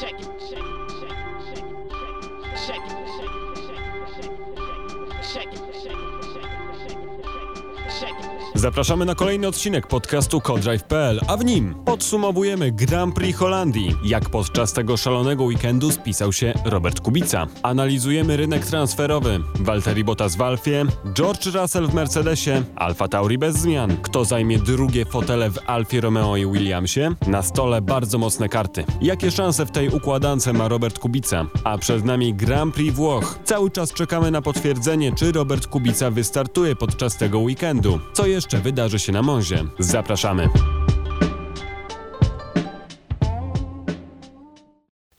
Check it, Zapraszamy na kolejny odcinek podcastu Codrive.pl, a w nim podsumowujemy Grand Prix Holandii, jak podczas tego szalonego weekendu spisał się Robert Kubica. Analizujemy rynek transferowy, Valtteri Bottas w Alfie, George Russell w Mercedesie, Alfa Tauri bez zmian, kto zajmie drugie fotele w Alfie Romeo i Williamsie, na stole bardzo mocne karty. Jakie szanse w tej układance ma Robert Kubica? A przed nami Grand Prix Włoch. Cały czas czekamy na potwierdzenie, czy Robert Kubica wystartuje podczas tego weekendu. Co jeszcze wydarzy się na Monzie? Zapraszamy.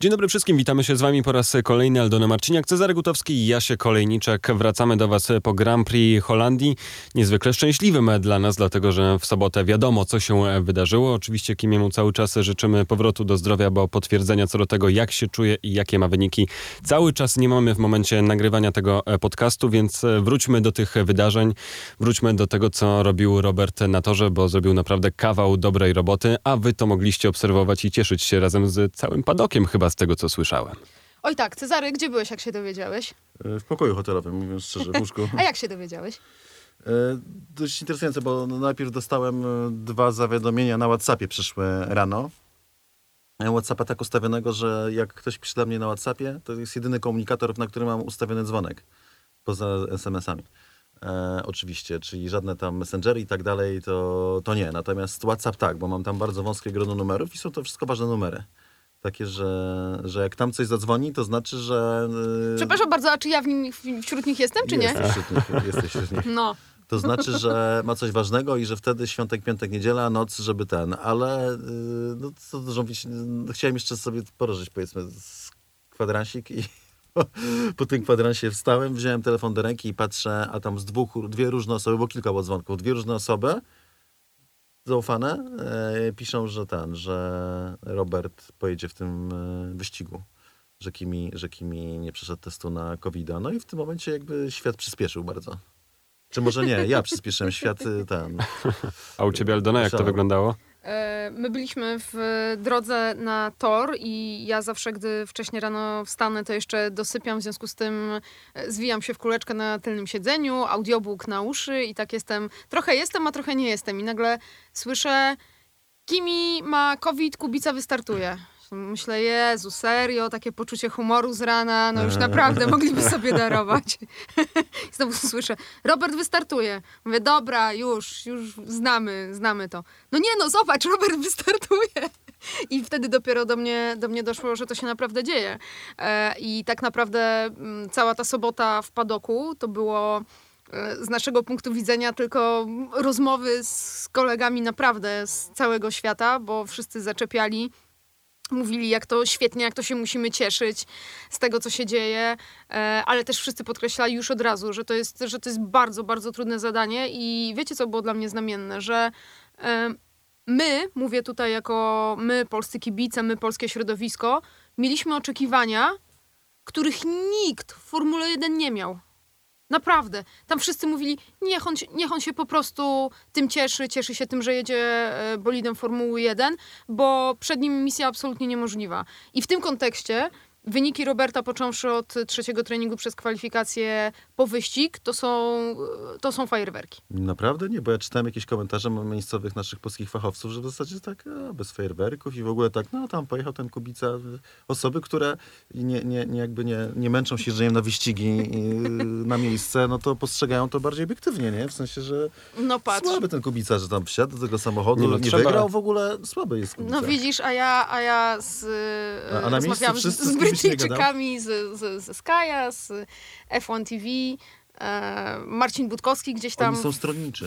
Dzień dobry wszystkim, witamy się z Wami po raz kolejny. Aldona Marciniak, Cezary Gutowski i Jasie Kolejniczek. Wracamy do Was po Grand Prix Holandii. Niezwykle szczęśliwym dla nas, dlatego że w sobotę wiadomo, co się wydarzyło. Oczywiście Kimiemu cały czas życzymy powrotu do zdrowia, bo potwierdzenia co do tego, jak się czuje i jakie ma wyniki, cały czas nie mamy w momencie nagrywania tego podcastu, więc wróćmy do tych wydarzeń. Wróćmy do tego, co robił Robert na torze, bo zrobił naprawdę kawał dobrej roboty, a Wy to mogliście obserwować i cieszyć się razem z całym padokiem chyba z tego, co słyszałem. Oj tak, Cezary, gdzie byłeś, jak się dowiedziałeś? E, W pokoju hotelowym, mówiąc szczerze, w łóżku. A jak się dowiedziałeś? E, Dość interesujące, bo najpierw dostałem e, dwa zawiadomienia na WhatsAppie przyszły rano. WhatsAppa tak ustawionego, że jak ktoś pisze do mnie na WhatsAppie, to jest jedyny komunikator, na którym mam ustawiony dzwonek. Poza SMS-ami. E, oczywiście, czyli żadne tam messengery i tak dalej, to, to nie. Natomiast WhatsApp tak, bo mam tam bardzo wąskie grono numerów i są to wszystko ważne numery. Takie, że, że jak tam coś zadzwoni, to znaczy, że... e, Przepraszam bardzo, a czy ja w nim, wśród nich jestem, czy nie? Jesteś wśród nich, jesteś wśród nich. No. To znaczy, że ma coś ważnego i że wtedy świątek, piątek, niedziela, noc, żeby ten, ale yy, no co dużo mówić, chciałem jeszcze sobie porożyć powiedzmy z kwadransik i po, po tym kwadransie wstałem, wziąłem telefon do ręki i patrzę, a tam z dwóch, dwie różne osoby, bo kilka było dzwonków, dwie różne osoby zaufane e, piszą, że ten, że Robert pojedzie w tym e, wyścigu. Że Kimi, że Kimi nie przeszedł testu na covid No i w tym momencie jakby świat przyspieszył bardzo. Czy może nie, ja przyspieszyłem świat y, ten. A u Ciebie, Aldona, jak to wyglądało? E, My byliśmy w drodze na tor i ja zawsze, gdy wcześniej rano wstanę, to jeszcze dosypiam, w związku z tym e, zwijam się w kuleczkę na tylnym siedzeniu, audiobook na uszy i tak jestem, trochę jestem, a trochę nie jestem i nagle słyszę Kimi ma COVID, Kubica wystartuje. Myślę, Jezu, serio, takie poczucie humoru z rana, no już naprawdę mogliby sobie darować. I znowu słyszę, Robert wystartuje. Mówię, dobra, już, już znamy, znamy to. No nie no, zobacz, Robert wystartuje. I wtedy dopiero do mnie, do mnie doszło, że to się naprawdę dzieje. E, I tak naprawdę mm, cała ta sobota w padoku to było e, z naszego punktu widzenia tylko rozmowy z kolegami naprawdę z całego świata, bo wszyscy zaczepiali mówili, jak to świetnie, jak to się musimy cieszyć z tego, co się dzieje, e, ale też wszyscy podkreślali już od razu, że to jest, że to jest bardzo, bardzo trudne zadanie i wiecie, co było dla mnie znamienne, że e, my, mówię tutaj jako my, polscy kibice, my, polskie środowisko, mieliśmy oczekiwania, których nikt w Formule 1 nie miał. Naprawdę. Tam wszyscy mówili, niech on, niech on się po prostu tym cieszy, cieszy się tym, że jedzie e, bolidem Formuły 1, bo przed nim misja absolutnie niemożliwa. I w tym kontekście wyniki Roberta, począwszy od trzeciego treningu przez kwalifikacje po wyścig, to są, e, to są fajerwerki. Naprawdę nie, bo ja czytałem jakieś komentarze miejscowych naszych polskich fachowców, że w zasadzie tak a, bez fajerwerków i w ogóle tak, no tam pojechał ten Kubica. Osoby, które nie, nie, nie, jakby nie, nie męczą się jeżdżeniem na wyścigi na miejsce, no to postrzegają to bardziej obiektywnie, nie? W sensie, że No patrz. słaby ten Kubica, że tam wsiadł do tego samochodu, Nie, nie, no trzeba- wygrał w ogóle, słaby jest Kubica. No widzisz, a ja, a ja z, A- a na z, z z nie Brytyjczykami z, z, ze Sky'a, z F1 TV. E, Marcin Budkowski gdzieś tam w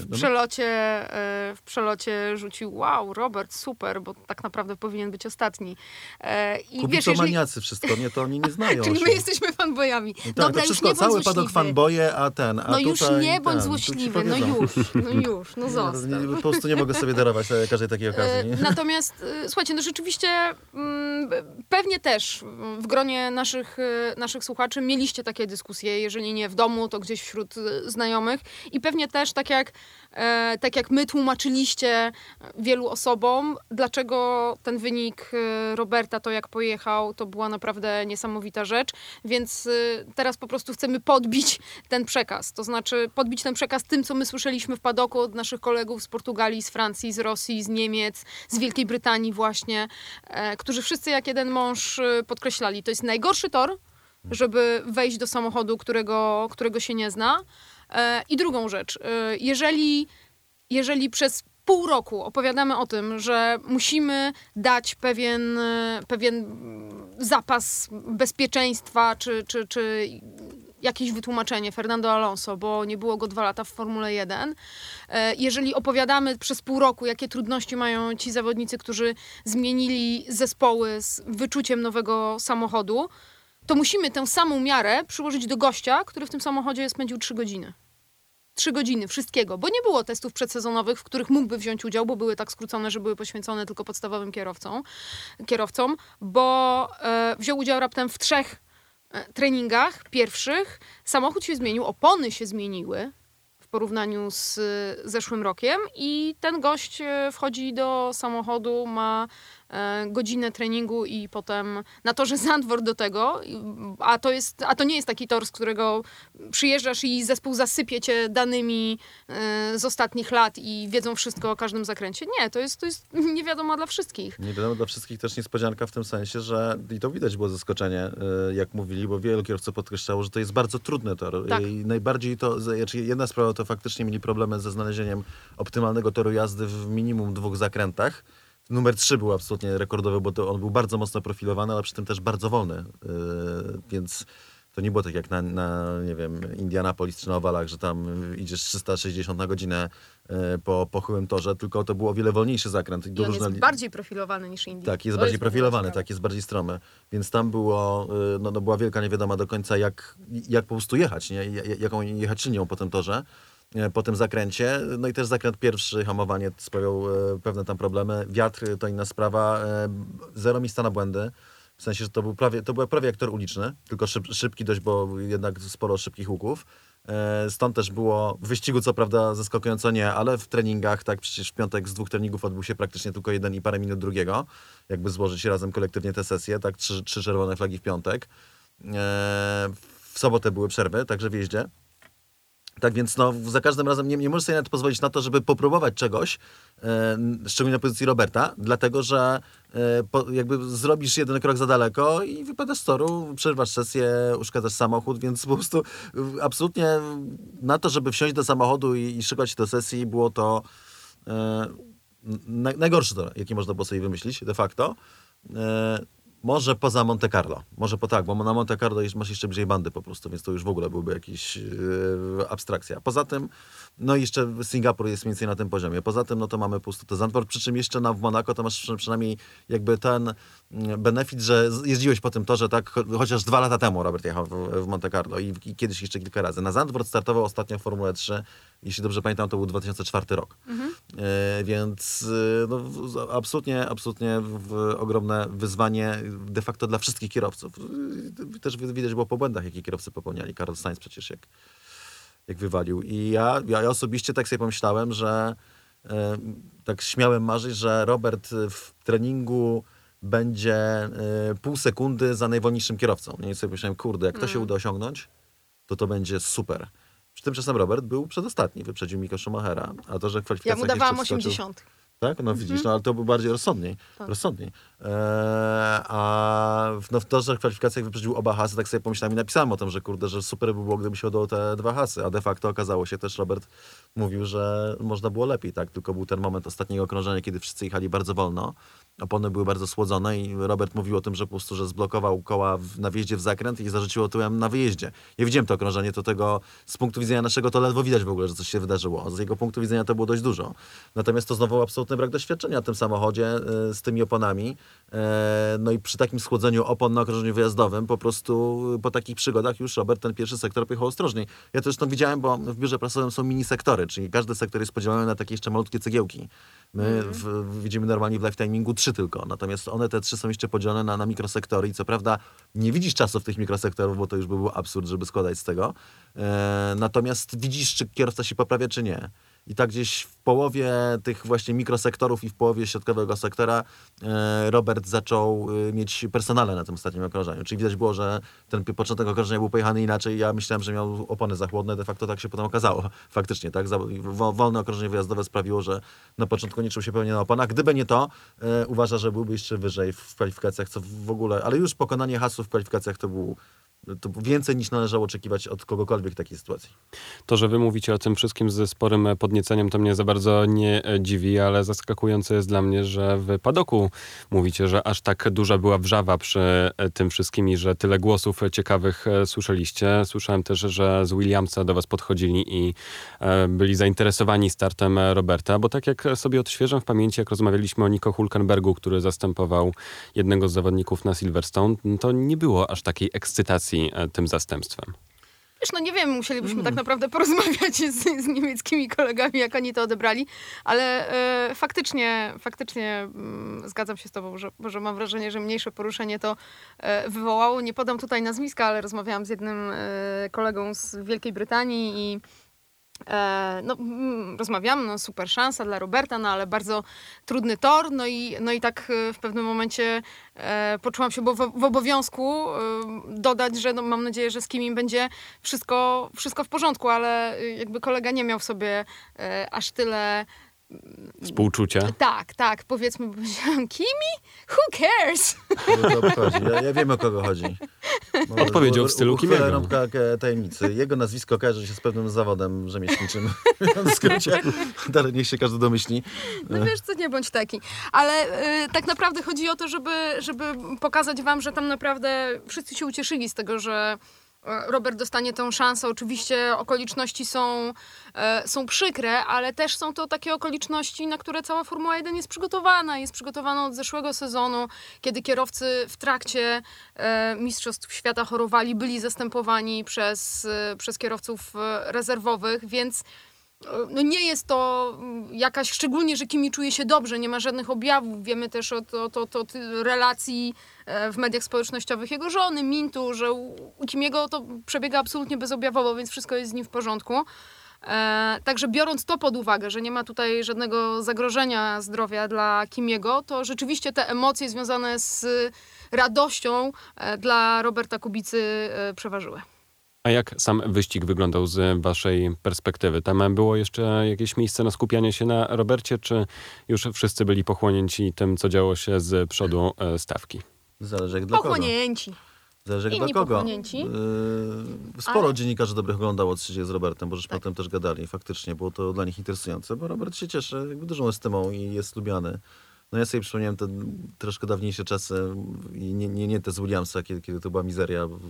No, przelocie, e, w przelocie rzucił wow, Robert, super, bo tak naprawdę powinien być ostatni. E, I wiesz, jeżeli, Kubitomaniacy wszystko, nie, to oni nie znają czyli my jesteśmy fanboyami. No tak, Dobra, to już wszystko, nie bądź cały padok fanboje, a ten, a No już tutaj nie bądź ten, złośliwy, no już, no już, no zostaw. po prostu nie mogę sobie darować każdej takiej okazji. Natomiast słuchajcie, no rzeczywiście mm, pewnie też w gronie naszych, naszych słuchaczy mieliście takie dyskusje, jeżeli nie w domu, to gdzieś gdzieś wśród e, znajomych. I pewnie też tak jak, e, tak jak my tłumaczyliście wielu osobom, dlaczego ten wynik e, Roberta, to jak pojechał, to była naprawdę niesamowita rzecz. Więc e, teraz po prostu chcemy podbić ten przekaz. To znaczy podbić ten przekaz tym, co my słyszeliśmy w padoku od naszych kolegów z Portugalii, z Francji, z Rosji, z Niemiec, z Wielkiej Brytanii właśnie, e, którzy wszyscy jak jeden mąż e, podkreślali, to jest najgorszy tor, żeby wejść do samochodu, którego, którego się nie zna. E, I drugą rzecz, e, jeżeli, jeżeli przez pół roku opowiadamy o tym, że musimy dać pewien, pewien zapas bezpieczeństwa, czy, czy, czy jakieś wytłumaczenie Fernando Alonso, bo nie było go dwa lata w Formule 1. E, Jeżeli opowiadamy przez pół roku, jakie trudności mają ci zawodnicy, którzy zmienili zespoły z wyczuciem nowego samochodu, to musimy tę samą miarę przyłożyć do gościa, który w tym samochodzie spędził trzy godziny. Trzy godziny wszystkiego, bo nie było testów przedsezonowych, w których mógłby wziąć udział, bo były tak skrócone, że były poświęcone tylko podstawowym kierowcom, kierowcom bo e, wziął udział raptem w trzech e, treningach pierwszych. Samochód się zmienił, opony się zmieniły w porównaniu z e, zeszłym rokiem i ten gość e, wchodzi do samochodu, ma godzinę treningu i potem na torze Zandvoort do tego, a to, jest, a to nie jest taki tor, z którego przyjeżdżasz i zespół zasypie cię danymi e, z ostatnich lat i wiedzą wszystko o każdym zakręcie. Nie, to jest, to jest nie wiadomo dla wszystkich. Nie wiadomo dla wszystkich też niespodzianka w tym sensie, że i to widać było zaskoczenie, y, jak mówili, bo wielu kierowców podkreślało, że to jest bardzo trudny tor. Tak. I najbardziej to, znaczy jedna sprawa to faktycznie mieli problemy ze znalezieniem optymalnego toru jazdy w minimum dwóch zakrętach. Numer 3 był absolutnie rekordowy, bo to on był bardzo mocno profilowany, ale przy tym też bardzo wolny. Y, więc to nie było tak jak na, na nie wiem, Indianapolis czy na Owalach, że tam idziesz 360 na godzinę y, po pochyłym torze, tylko to był o wiele wolniejszy zakręt. I on różne jest bardziej profilowany niż Indy. tak, jest To bardziej ogóle profilowany, tak, jest bardziej stromy. Więc tam było, y, no, no była wielka niewiadoma do końca, jak, jak po prostu jechać, nie? Ja- Jaką jechać linią po tym torze, e, po tym zakręcie. No i też zakręt pierwszy, hamowanie sprawiał e, pewne tam problemy. Wiatr to inna sprawa, e, zero miejsca na błędy. W sensie, że to był prawie, to był prawie jak tor uliczny, tylko szyb, szybki dość, bo jednak sporo szybkich łuków. E, Stąd też było w wyścigu, co prawda zaskakująco nie, ale w treningach, tak przecież w piątek z dwóch treningów odbył się praktycznie tylko jeden i parę minut drugiego, jakby złożyć razem kolektywnie te sesje, tak trzy, trzy czerwone flagi w piątek. E, W sobotę były przerwy, także w jeździe. Tak więc no, za każdym razem nie, nie możesz sobie nawet pozwolić na to, żeby popróbować czegoś, e, szczególnie na pozycji Roberta, dlatego że e, po, jakby zrobisz jeden krok za daleko i wypadasz z toru, przerwasz sesję, uszkadzasz samochód, więc po prostu e, absolutnie na to, żeby wsiąść do samochodu i, i się do sesji, było to e, na, najgorszy tor, jaki można było sobie wymyślić de facto. Może poza Monte Carlo. Może po tak, bo na Monte Carlo masz jeszcze bliżej bandy po prostu, więc to już w ogóle byłby jakiś e, abstrakcja. Poza tym, no i jeszcze Singapur jest mniej więcej na tym poziomie. Poza tym, no to mamy to Zandvoort, przy czym jeszcze na, w Monako to masz przy- przynajmniej jakby ten mm, benefit, że jeździłeś po tym torze, tak, cho- chociaż dwa lata temu Robert jechał w, w Monte Carlo i, i kiedyś jeszcze kilka razy. Na Zandvoort startował ostatnio w Formule 3, jeśli dobrze pamiętam, to był 2004 rok. E, więc e, no, absolutnie, absolutnie ogromne wyzwanie de facto dla wszystkich kierowców. E, Też wi- widać było po błędach, jakie kierowcy popełniali. Karl Sainz przecież jak, jak wywalił. I ja, ja osobiście tak sobie pomyślałem, że e, tak śmiałem marzyć, że Robert w treningu będzie e, pół sekundy za najwolniejszym kierowcą. Nie I sobie myślałem, kurde, jak to się uda osiągnąć, to to będzie super. Tymczasem Robert był przedostatni, wyprzedził Mika Schumachera, a to, że w Ja mu dawałam podskoczył- 80. tak, no widzisz, no ale to był bardziej rozsądniej. Tak. rozsądniej. Eee, a w, no, w to, że w kwalifikacjach wyprzedził oba hasy, tak sobie pomyślałem i napisałem o tym, że kurde, że super by było, gdyby się udało te dwa hasy, a de facto okazało się też, Robert mówił, że można było lepiej, tak, tylko był ten moment ostatniego okrążenia, kiedy wszyscy jechali bardzo wolno, opony były bardzo słodzone i Robert mówił o tym, że po prostu, że zblokował koła w, na wjeździe w zakręt i zarzuciło tyłem na wyjeździe. Ja widziałem to okrążenie, to tego z punktu widzenia naszego to ledwo widać w ogóle, że coś się wydarzyło. Z jego punktu widzenia to było dość dużo. Natomiast to znowu absolutny brak doświadczenia w tym samochodzie y, z tymi oponami. E, No i przy takim schłodzeniu opon na okrążeniu wyjazdowym po prostu po takich przygodach już Robert ten pierwszy sektor pojechał ostrożniej. Ja to zresztą widziałem, bo w biurze prasowym są mini sektory, czyli każdy sektor jest podzielony na takie jeszcze malutkie cegiełki. My w, w, widzimy normalnie w lifetimingu trzy tylko, natomiast one te trzy są jeszcze podzielone na, na mikrosektory i co prawda nie widzisz czasów tych mikrosektorów, bo to już by był absurd, żeby składać z tego. E, natomiast widzisz, czy kierowca się poprawia, czy nie. I tak gdzieś w połowie tych właśnie mikrosektorów i w połowie środkowego sektora e, Robert zaczął e, mieć personale na tym ostatnim okrążeniu. Czyli widać było, że ten początek okrążenia był pojechany inaczej. Ja myślałem, że miał opony za chłodne. De facto tak się potem okazało. Faktycznie, tak? Wolne okrążenie wyjazdowe sprawiło, że na początku nie czuł się pełnie na oponach. Gdyby nie to, e, uważa, że byłby jeszcze wyżej w kwalifikacjach, co w ogóle... Ale już pokonanie hasów w kwalifikacjach to był to więcej niż należało oczekiwać od kogokolwiek w takiej sytuacji. To, że wy mówicie o tym wszystkim ze sporym e, podnieceniem, to mnie za bardzo nie e, dziwi, ale zaskakujące jest dla mnie, że w padoku mówicie, że aż tak duża była wrzawa przy e, tym wszystkim i że tyle głosów ciekawych słyszeliście. Słyszałem też, że z Williamsa do was podchodzili i byli zainteresowani startem Roberta, bo tak jak sobie odświeżam w pamięci, jak rozmawialiśmy o Nico Hulkenbergu, który zastępował jednego z zawodników na Silverstone, to nie było aż takiej ekscytacji e, tym zastępstwem. Wiesz, no nie wiem, musielibyśmy tak naprawdę porozmawiać z, z niemieckimi kolegami, jak oni to odebrali, ale e, faktycznie, faktycznie mm, zgadzam się z tobą, że, że mam wrażenie, że mniejsze poruszenie to e, wywołało. Nie podam tutaj nazwiska, ale rozmawiałam z jednym e, kolegą z Wielkiej Brytanii i no, mm, rozmawiam, no super szansa dla Roberta, no ale bardzo trudny tor, no i, no i tak e, w pewnym momencie e, poczułam się w, w obowiązku e, dodać, że no, mam nadzieję, że z kim im będzie wszystko, wszystko w porządku, ale e, jakby kolega nie miał w sobie e, aż tyle Współczucie. tak, tak, powiedzmy, powiedziałam, Kimi? Who cares? Obchodzi. Ja, ja wiem, o kogo chodzi. No, Odpowiedział w stylu Kimiego. rąbka e, tajemnicy. Jego nazwisko kojarzy się z pewnym zawodem rzemieślniczym. w skrócie, dalej niech się każdy domyśli. No wiesz co, nie bądź taki. Ale y, tak naprawdę chodzi o to, żeby, żeby pokazać wam, że tam naprawdę wszyscy się ucieszyli z tego, że Robert dostanie tę szansę. Oczywiście okoliczności są, e, są przykre, ale też są to takie okoliczności, na które cała Formuła 1 jest przygotowana. Jest przygotowana od zeszłego sezonu, kiedy kierowcy w trakcie e, Mistrzostw Świata chorowali, byli zastępowani przez, e, przez kierowców e, rezerwowych, więc no nie jest to mm, jakaś, szczególnie, że Kimi czuje się dobrze, nie ma żadnych objawów. Wiemy też od, od, od, od relacji e, w mediach społecznościowych jego żony, Mintu, że u Kimiego to przebiega absolutnie bezobjawowo, więc wszystko jest z nim w porządku. E, także biorąc to pod uwagę, że nie ma tutaj żadnego zagrożenia zdrowia dla Kimiego, to rzeczywiście te emocje związane z radością e, dla Roberta Kubicy e, przeważyły. A jak sam wyścig wyglądał z waszej perspektywy? Tam było jeszcze jakieś miejsce na skupianie się na Robercie, czy już wszyscy byli pochłonięci tym, co działo się z przodu e, stawki? Zależy jak dla kogo. Pochłonięci. Zależy jak Inni dla kogo. pochłonięci. Yy, sporo Ale- dziennikarzy dobrych oglądało, co się dzieje z Robertem, bo już Tak. potem też gadali. Faktycznie było to dla nich interesujące, bo Robert się cieszy jakby dużą estymą i jest lubiany. No ja sobie przypomniałem te troszkę dawniejsze czasy i nie, nie, nie te z Williamsa, kiedy, kiedy to była mizeria w,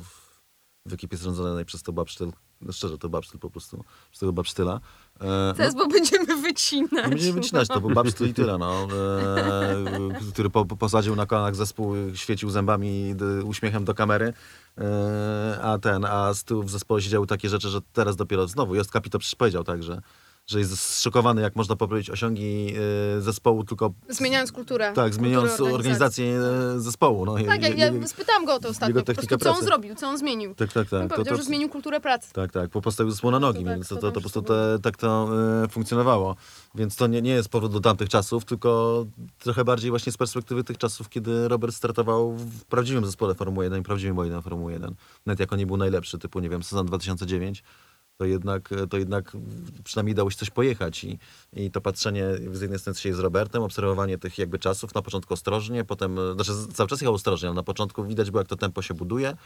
w ekipie zrządzonej przez to Babsztyl. No szczerze, to Babsztyl po prostu, przez tego Babsztyla. E, Teraz, bo będziemy wycinać. no, będziemy wycinać to, bo Babsztyl i tyle, no. E, który po, po, posadził na kolanach zespół, świecił zębami, d, uśmiechem do kamery. E, a ten, a z tyłu w zespole się działy takie rzeczy, że teraz dopiero znowu, Jost Kapi to przecież powiedział tak, że, że jest zszokowany, jak można poprawić osiągi e, zespołu, tylko Zmieniając kulturę. tak, zmieniając kulturę organizację e, zespołu. No, Tak, ja, ja spytałam go o to ostatnio. Po prostu, co on zrobił, co on zmienił. tak, tak, tak. On To- powiedział, to- że zmienił kulturę pracy. Tak, tak, po postawił zespół na nogi, To tak, więc to, to to, to po prostu te, tak to e, funkcjonowało. Więc to nie, nie jest powrót do tamtych czasów, tylko trochę bardziej właśnie z perspektywy tych czasów, kiedy Robert startował w prawdziwym zespole Formuły 1 i prawdziwym bojem Formuły 1. Nawet jak on nie był najlepszy, typu, nie wiem, sezon 2009, to jednak, to jednak przynajmniej dało się coś pojechać i, i to patrzenie z jednej strony się z Robertem, obserwowanie tych jakby czasów, na początku ostrożnie, potem, znaczy cały czas jechał ostrożnie, ale na początku widać było jak to tempo się buduje,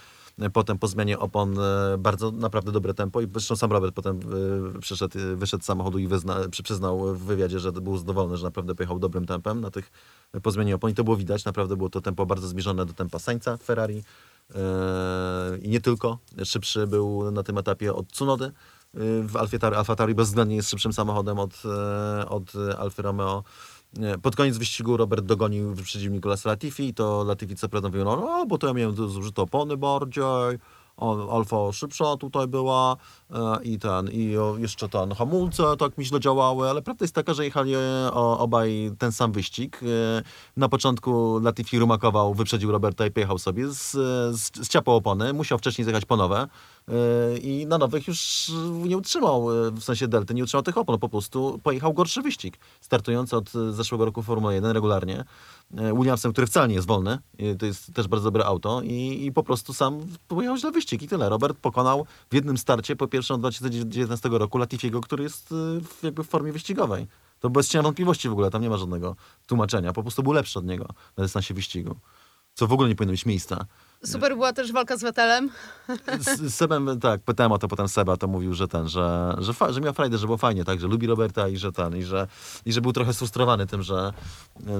potem po zmianie opon e, bardzo naprawdę dobre tempo i zresztą sam Robert potem e, przyszedł, e, wyszedł z samochodu i wyzna, przy- przyznał w wywiadzie, że był zadowolony, że naprawdę pojechał dobrym tempem na tych po zmianie opon i to było widać, naprawdę było to tempo bardzo zbliżone do tempa w Ferrari i nie tylko, szybszy był na tym etapie od Tsunody, w Alfa Tauri, Alfa Tauri bezwzględnie jest szybszym samochodem od, e, od Alfy Romeo. pod koniec wyścigu Robert dogonił, wyprzedził Nicolas Latifi i to Latifi co prawda mówił, no, o, bo to ja miałem zużyte opony bardziej, Alfa szybsza tutaj była e, i ten, i jeszcze ten hamulce tak mi źle działały, ale prawda jest taka, że jechali e, obaj ten sam wyścig. E, na początku Latifi rumakował, wyprzedził Roberta i pojechał sobie, z, z, zciapał opony, musiał wcześniej zjechać po nowe i na nowych już nie utrzymał, e, w sensie delty, nie utrzymał tych opon, po prostu pojechał gorszy wyścig, startując od e, zeszłego roku Formuły 1 regularnie. E, Williamsem, który wcale nie jest wolny, to jest też bardzo dobre auto i, i po prostu sam pojechał źle wyścig i tyle. Robert pokonał w jednym starcie po pierwszym od 2019 roku Latifiego, który jest w, jakby w formie wyścigowej. To bez cienia wątpliwości w ogóle, tam nie ma żadnego tłumaczenia. Po prostu był lepszy od niego na dystansie wyścigu. Co w ogóle nie powinno mieć miejsca. Super była też walka z Vettelem. Z, z Sebem, tak, pytałem o to potem Seba, to mówił, że ten, że, że, fa, że miał frajdę, że było fajnie, tak, że lubi Roberta i że ten, i że, i że był trochę sfrustrowany tym, że,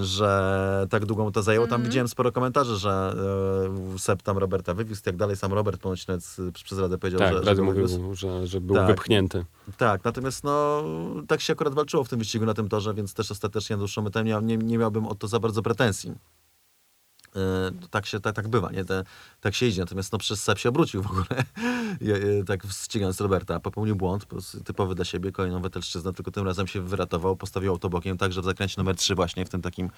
że tak długo mu to zajęło. Tam widziałem sporo komentarzy, że e, Seb tam Roberta wywiózł i tak dalej. Sam Robert ponoć przez Radę powiedział, Tak, że, że mówił, że, że był Tak. wypchnięty. Tak, natomiast no, tak się akurat walczyło w tym wyścigu na tym torze, więc też ostatecznie na dłuższą metę nie, nie, nie miałbym o to za bardzo pretensji. E, tak się tak, tak bywa, nie? Te, tak się idzie. Natomiast no, przez Seb się obrócił w ogóle, tak ścigając Roberta. Popełnił błąd, po typowy dla siebie, kolejną wetelszczyznę, tylko tym razem się wyratował, postawił auto bokiem, także w zakręcie numer 3 właśnie, w tym takim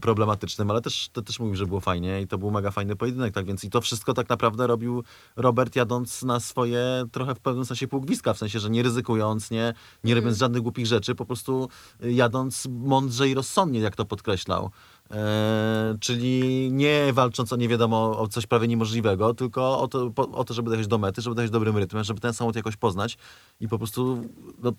problematycznym, ale też, to też mówił, że było fajnie i to był mega fajny pojedynek, tak więc i to wszystko tak naprawdę robił Robert jadąc na swoje trochę w pewnym sensie półgwizdka, w sensie, że nie ryzykując, nie, nie robiąc żadnych głupich rzeczy, po prostu y, jadąc mądrze i rozsądnie, jak to podkreślał. E, czyli nie walcząc o nie wiadomo o coś prawie niemożliwego, tylko o to, po, o to, żeby dojechać do mety, żeby dojechać dobrym rytmem, żeby ten samochód jakoś poznać i po prostu no,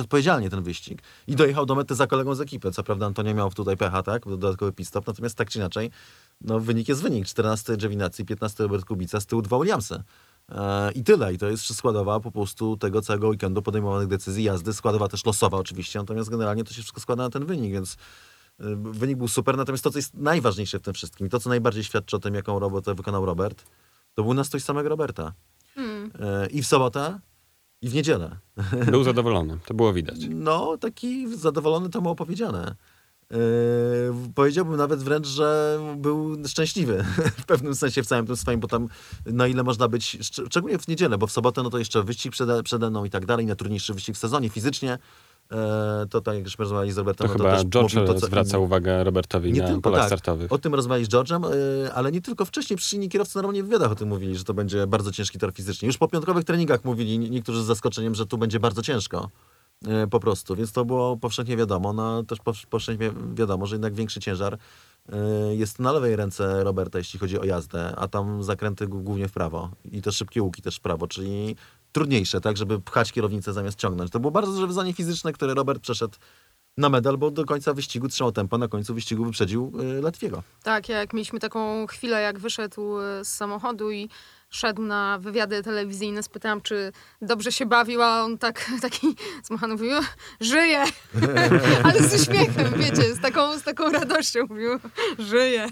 odpowiedzialnie ten wyścig. I dojechał do mety za kolegą z ekipy. Co prawda Antonio miał tutaj pecha, tak? Dodatkowy pit stop, natomiast tak czy inaczej, no wynik jest wynik. 14 Giovinazzi, 15 Robert Kubica, z tyłu dwa Williamsy. E, I tyle. I to jest składowa po prostu tego całego weekendu podejmowanych decyzji, jazdy. Składowa też losowa oczywiście, natomiast generalnie to się wszystko składa na ten wynik, więc y, wynik był super. Natomiast to, co jest najważniejsze w tym wszystkim, i to, co najbardziej świadczy o tym, jaką robotę wykonał Robert, to był nastrój samego Roberta. E, I w sobotę, i w niedzielę. Był zadowolony, to było widać. No, taki zadowolony to mało powiedziane. Yy, powiedziałbym nawet wręcz, że był szczęśliwy w pewnym sensie w całym tym swoim, bo tam na ile można być, szcz- szczególnie w niedzielę, bo w sobotę no to jeszcze wyścig przede, przede mną i tak dalej, najtrudniejszy wyścig w sezonie fizycznie. E, to tak jak żeśmy rozmawiali z Robertem, To no chyba też George to, co zwraca uwagę Robertowi Nie na tylko polach tak. startowych. O tym rozmawiali z George'em, yy, ale nie tylko wcześniej przy inni kierowcy normalnie w wywiadach o tym mówili, że to będzie bardzo ciężki tor fizycznie. Już po piątkowych treningach mówili nie- niektórzy z zaskoczeniem, że tu będzie bardzo ciężko. Yy, Po prostu, więc to było powszechnie wiadomo. No, też pow- powszechnie wiadomo, że jednak większy ciężar yy, jest na lewej ręce Roberta, jeśli chodzi o jazdę, a tam zakręty głównie w prawo i te szybkie łuki też w prawo, czyli trudniejsze, tak, żeby pchać kierownicę zamiast ciągnąć. To było bardzo duże wyzwanie fizyczne, które Robert przeszedł na medal, bo do końca wyścigu trzymał tempo, na końcu wyścigu wyprzedził yy, Latwiego. Tak, jak mieliśmy taką chwilę, jak wyszedł e, z samochodu i szedł na wywiady telewizyjne, spytałam, czy dobrze się bawił, a on tak, taki zmachany mówił, żyje, ale z uśmiechem, wiecie, z taką, z taką radością mówił, żyje.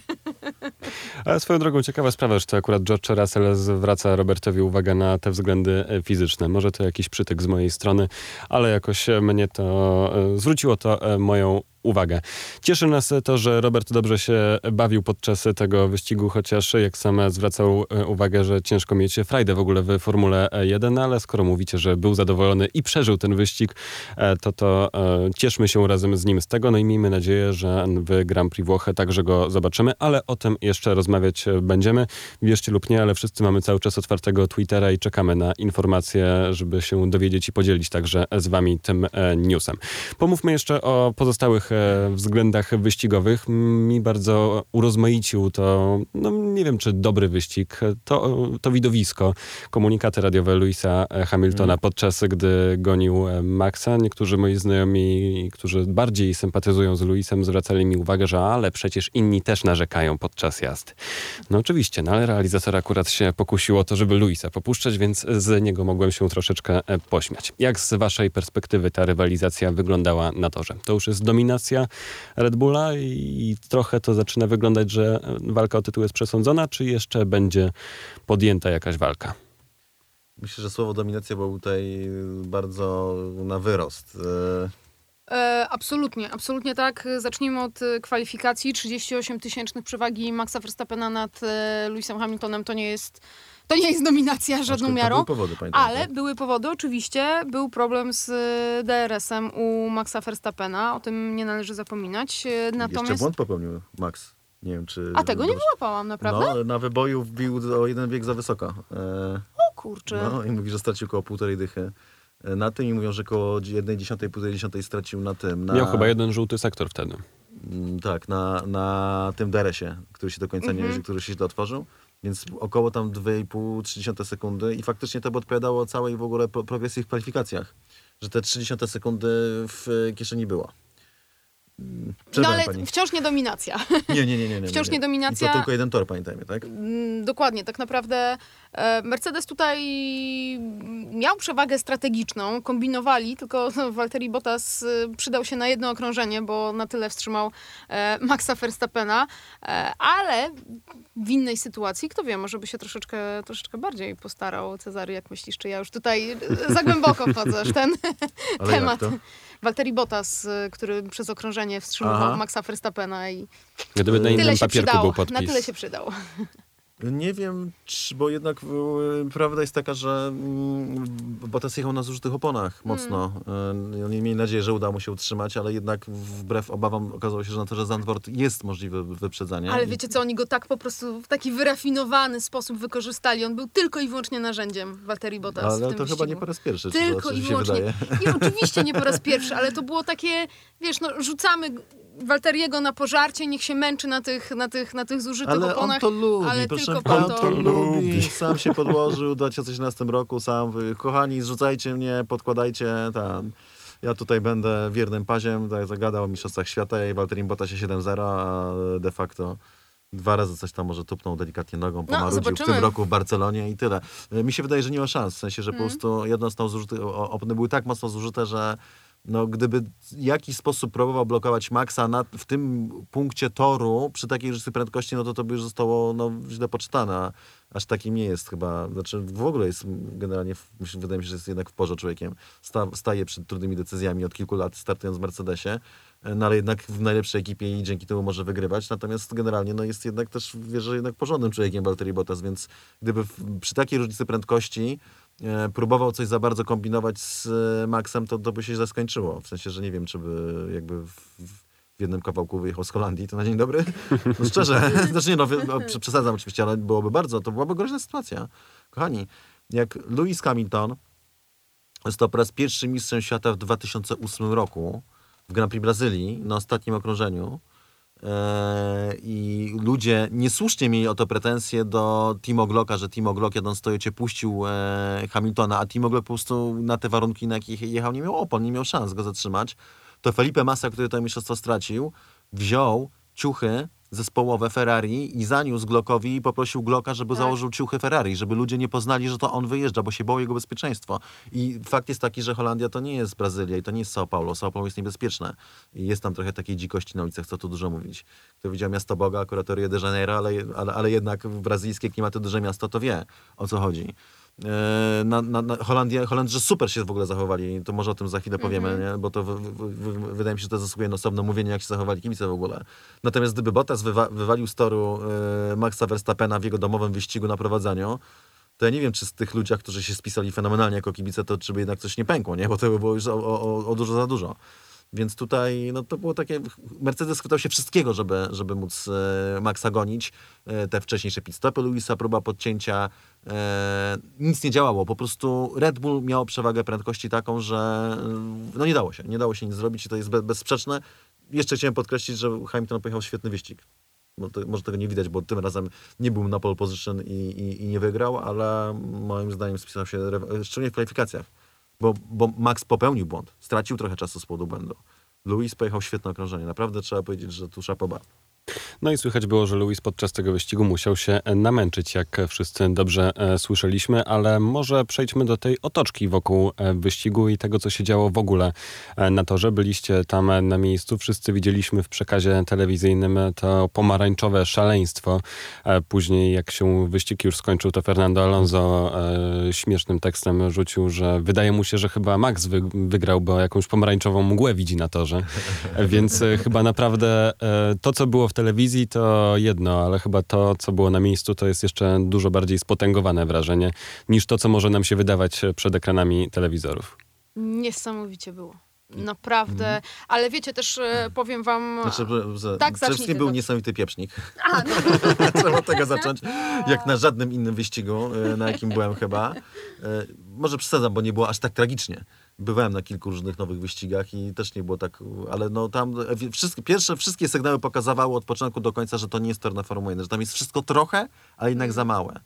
Ale swoją drogą ciekawa sprawa, że to akurat George Russell zwraca Robertowi uwagę na te względy e, fizyczne. Może to jakiś przytyk z mojej strony, ale jakoś e, mnie to, e, zwróciło to moją uwagę. Cieszy nas to, że Robert dobrze się bawił podczas tego wyścigu, chociaż jak sam zwracał e, uwagę, że ciężko mieć frajdę w ogóle w Formule 1, no ale skoro mówicie, że był zadowolony i przeżył ten wyścig, e, to to e, cieszmy się razem z nim z tego, no i miejmy nadzieję, że w Grand Prix Włochy także go zobaczymy, ale o tym jeszcze rozmawiać będziemy. Wierzcie lub nie, ale wszyscy mamy cały czas otwartego Twittera i czekamy na informacje, żeby się dowiedzieć i podzielić także z wami tym newsem. Pomówmy jeszcze o pozostałych względach wyścigowych. Mi bardzo urozmaicił to, no nie wiem czy dobry wyścig, to, to widowisko, komunikaty radiowe Louisa e, Hamiltona podczas gdy gonił e, Maxa. Niektórzy moi znajomi, którzy bardziej sympatyzują z Louisem, zwracali mi uwagę, że ale przecież inni też narzekają podczas jazdy. No oczywiście, no ale realizator akurat się pokusił o to, żeby Louisa popuszczać, więc z niego mogłem się troszeczkę e, pośmiać. Jak z waszej perspektywy ta rywalizacja wyglądała na torze? To już jest dominacja Red Bulla i trochę to zaczyna wyglądać, że walka o tytuł jest przesądzona, czy jeszcze będzie podjęta jakaś walka? Myślę, że słowo dominacja było tutaj bardzo na wyrost. E, absolutnie, absolutnie tak. Zacznijmy od kwalifikacji. 38 tysięcznych przewagi Maxa Verstappena nad e, Lewisem Hamiltonem to nie jest, to nie jest dominacja żadną Aczkolwiek miarą. były powody, pamiętam. Ale tak? były powody, oczywiście. Był problem z DRS-em u Maxa Verstappena, o tym nie należy zapominać. E, Jeszcze Natomiast. błąd popełnił Max. Nie wiem, czy... A tego nie wyłapałam, naprawdę? No, na wyboju wbił o jeden wiek za wysoko. E, O kurczę. no i mówi, że stracił około półtorej dychy. E, Na tym i mówią, że około jednej dziesiątej, półtorej dziesiątej stracił na tym. Na, Miał chyba jeden żółty sektor wtedy. Mm, Tak, na, na tym DRS-ie, który się do końca Mhm. nie, który się źle otworzył. Więc około tam 2,5-3 sekundy i faktycznie to by odpowiadało całej w ogóle pro- progresji w kwalifikacjach. Że te 30 sekundy w kieszeni było. Mm, No Przerwałem ale pani. wciąż nie dominacja. Nie, nie, nie, nie, nie. wciąż nie. nie dominacja. I to tylko jeden tor, pamiętajmy, tak? Mm, Dokładnie, tak naprawdę Mercedes tutaj miał przewagę strategiczną, kombinowali, tylko Valtteri Bottas e, przydał się na jedno okrążenie, bo na tyle wstrzymał e, Maxa Verstappena, e, ale w innej sytuacji, kto wie, może by się troszeczkę, troszeczkę bardziej postarał Cezary, jak myślisz, czy ja już tutaj e, za głęboko wchodzę w ten Ale temat. to? Valtteri Bottas, e, który przez okrążenie wstrzymywał Aha. Maxa Verstappena i Gdyby na tyle innym się papierku przydało, był na tyle podpis. się przydał. Nie wiem, czy, bo jednak y, prawda jest taka, że mm, Bottas jechał na zużytych oponach mocno. Y, Oni mieli nadzieję, że uda mu się utrzymać, ale jednak wbrew obawom okazało się, że na torze Zandvoort jest możliwe wyprzedzenie. Ale wiecie co, oni go tak po prostu w taki wyrafinowany sposób wykorzystali. On był tylko i wyłącznie narzędziem Walteri Bottas w Ale to chyba wyścigu. nie po raz pierwszy, Tylko to, i wyłącznie. I oczywiście nie po raz pierwszy, ale to było takie, wiesz, no rzucamy Walteriego na pożarcie, niech się męczy na tych, na tych, na tych zużytych Ale on oponach. to lubi, ale proszę tylko on to- to lubi. Sam się podłożył w 2018 roku, sam, wy- kochani, zrzucajcie mnie, podkładajcie tam. Ja tutaj będę wiernym paziem, tak zagadał o Mistrzostwach Świata i Walteri Bottasie 7-0, a de facto dwa razy coś tam może tupnął delikatnie nogą, pomarudził w No, zobaczymy. tym roku w Barcelonie i tyle. E, Mi się wydaje, że nie ma szans, w sensie, że Mhm. po prostu jedno zostało zużyte, o- opony były tak mocno zużyte, że no, gdyby w jakiś sposób próbował blokować Maxa na, w tym punkcie toru przy takiej różnicy prędkości, no to to by już zostało no, źle poczytane. Aż takim nie jest chyba. Znaczy w ogóle jest generalnie, wydaje mi się, że jest jednak w porze człowiekiem. Sta, staje przed trudnymi decyzjami od kilku lat, startując w Mercedesie, e, no ale jednak w najlepszej ekipie i dzięki temu może wygrywać. Natomiast generalnie no, jest jednak też, wierzę, jednak porządnym człowiekiem Valtteri Bottas, więc gdyby w, przy takiej różnicy prędkości próbował coś za bardzo kombinować z e, Maxem, to, to by się źle skończyło. W sensie, że nie wiem, czy by jakby w, w jednym kawałku wyjechał z Holandii, to na dzień dobry. No szczerze, znaczy nie, no, no prze- przesadzam oczywiście, ale byłoby bardzo, to byłaby groźna sytuacja. Kochani, jak Lewis Hamilton został po raz pierwszy mistrzem świata w 2008 roku w Grand Prix Brazylii na ostatnim okrążeniu, E, I ludzie niesłusznie mieli o to pretensje do Timo Glocka, że Timo Glock jadąc stojocie puścił e, Hamiltona, a Timo Glock po prostu na te warunki, na jakich jechał, nie miał opon, nie miał szans go zatrzymać. To Felipe Massa, który to mistrzostwo stracił, wziął ciuchy zespołowe Ferrari i zaniósł Glockowi i poprosił Glocka, żeby Tak. założył ciuchy Ferrari, żeby ludzie nie poznali, że to on wyjeżdża, bo się bał jego bezpieczeństwo. I fakt jest taki, że Holandia to nie jest Brazylia i to nie jest São Paulo. São Paulo jest niebezpieczne. I jest tam trochę takiej dzikości na ulicach, co tu dużo mówić. Kto widział Miasto Boga, akurat Rio de Janeiro, ale, ale, ale jednak brazylijskie klimaty, duże miasto, to wie, o co chodzi. E, Na, na, na Holandia, Holendrzy super się w ogóle zachowali, to może o tym za chwilę powiemy, nie? bo to w, w, w, wydaje mi się, że to zasługuje na osobne mówienie, jak się zachowali kibice w ogóle. Natomiast gdyby Bottas wywa, wywalił z toru e, Maxa Verstappena w jego domowym wyścigu na prowadzeniu, to ja nie wiem, czy z tych ludziach, którzy się spisali fenomenalnie jako kibice, to czy by jednak coś nie pękło, nie? bo to by było już o, o, o dużo za dużo. Więc tutaj no, to było takie. Mercedes chwytał się wszystkiego, żeby, żeby móc e, Maxa gonić. E, te wcześniejsze pit stopy Luisa, próba podcięcia. E, nic nie działało. Po prostu Red Bull miał przewagę prędkości taką, że e, no nie dało się. Nie dało się nic zrobić i to jest be, bezsprzeczne. Jeszcze chciałem podkreślić, że Hamilton pojechał świetny wyścig. Bo to, może tego nie widać, bo tym razem nie był na pole position i, i, i nie wygrał, ale moim zdaniem spisał się, szczególnie w kwalifikacjach. Bo, bo Max popełnił błąd. Stracił trochę czasu z powodu błędu. Luis pojechał świetne okrążenie. Naprawdę trzeba powiedzieć, że tu szapoba. No i słychać było, że Louis podczas tego wyścigu musiał się e, namęczyć, jak wszyscy dobrze e, słyszeliśmy, ale może przejdźmy do tej otoczki wokół e, wyścigu i tego, co się działo w ogóle na torze. Byliście tam na miejscu, wszyscy widzieliśmy w przekazie telewizyjnym to pomarańczowe szaleństwo. Później, jak się wyścig już skończył, to Fernando Alonso śmiesznym tekstem rzucił, że wydaje mu się, że chyba Max wy, wygrał, bo jakąś pomarańczową mgłę widzi na torze. Więc chyba naprawdę to, co było w telewizji, to jedno, ale chyba to, co było na miejscu, to jest jeszcze dużo bardziej spotęgowane wrażenie niż to, co może nam się wydawać e, przed ekranami telewizorów. Niesamowicie było. Naprawdę. Ale wiecie, też e, powiem wam... Znaczy, że- Tak, przede wszystkim był dobrze. niesamowity pieprznik. A, no. Trzeba od tego zacząć. Jak na żadnym innym wyścigu, e, na jakim byłem chyba. Może przesadzam, bo nie było aż tak tragicznie. Bywałem na kilku różnych nowych wyścigach i też nie było tak, ale no tam wszystkie, pierwsze, wszystkie sygnały pokazywały od początku do końca, że to nie jest tor na Formułę 1, że tam jest wszystko trochę, ale jednak za małe.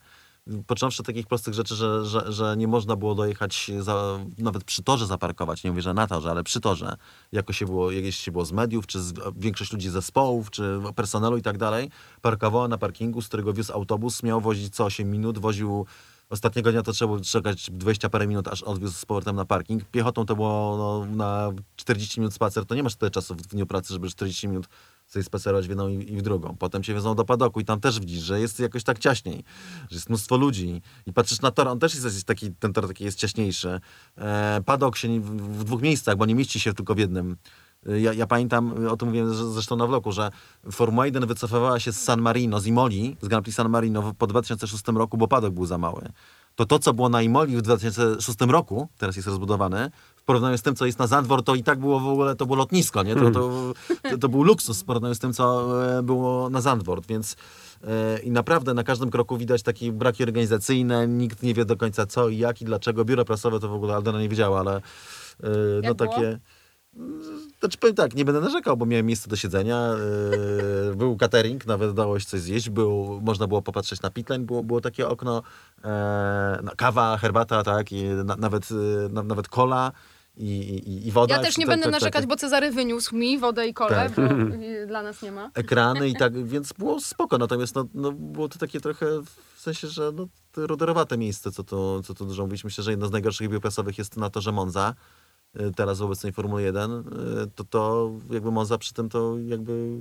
Począwszy od takich prostych rzeczy, że, że, że nie można było dojechać za, nawet przy torze zaparkować, nie mówię, że na torze, ale przy torze, jako się było, jakieś się było z mediów, czy z, większość ludzi zespołów, czy personelu i tak dalej, parkowała na parkingu, z którego wiózł autobus, miał wozić co 8 minut, woził Ostatniego dnia to trzeba było czekać 20 parę minut, aż odwiózł z powrotem na parking. Piechotą to było no, na 40 minut spacer. To nie masz tyle czasu w dniu pracy, żeby 40 minut sobie spacerować w jedną i, w drugą. Potem cię wiozą do padoku i tam też widzisz, że jest jakoś tak ciaśniej, że jest mnóstwo ludzi. I patrzysz na tor, on też jest, jest taki, ten tor taki jest ciaśniejszy. E, padok się w, w dwóch miejscach, bo nie mieści się tylko w jednym. E, Ja, ja pamiętam, o tym mówiłem zresztą na vlogu, że Formuła 1 wycofywała się z San Marino, z Imoli, z Grand Prix San Marino po 2006 roku, bo padok był za mały. To to, co było na Imoli w 2006 roku, teraz jest rozbudowane, w porównaniu z tym, co jest na Zandvoort, to i tak było w ogóle, to było lotnisko, nie? To, to, to, to był luksus w porównaniu z tym, co e, było na Zandvoort, więc e, i naprawdę na każdym kroku widać takie braki organizacyjne, nikt nie wie do końca co i jak i dlaczego. Biuro prasowe to w ogóle Aldona nie wiedziała, ale e, no Jak było? Znaczy powiem tak, nie będę narzekał, bo miałem miejsce do siedzenia, yy, był catering, nawet dało się coś zjeść, był, można było popatrzeć na pitlane, było, było takie okno, e, no, kawa, herbata, tak, i na, nawet, yy, na, nawet cola i, i, i woda. Ja też nie Tak, będę tak, tak. narzekać, bo Cezary wyniósł mi wodę i kolę, Tak. bo dla nas nie ma. Ekrany i tak, więc było spoko, natomiast no, no, było to takie trochę w sensie, że no, roderowate miejsce, co tu, co tu dużo mówić. Myślę, że jedno z najgorszych biur prasowych jest na torze Monza, teraz w obecnej Formule 1, y, to to jakby Monza przy tym to jakby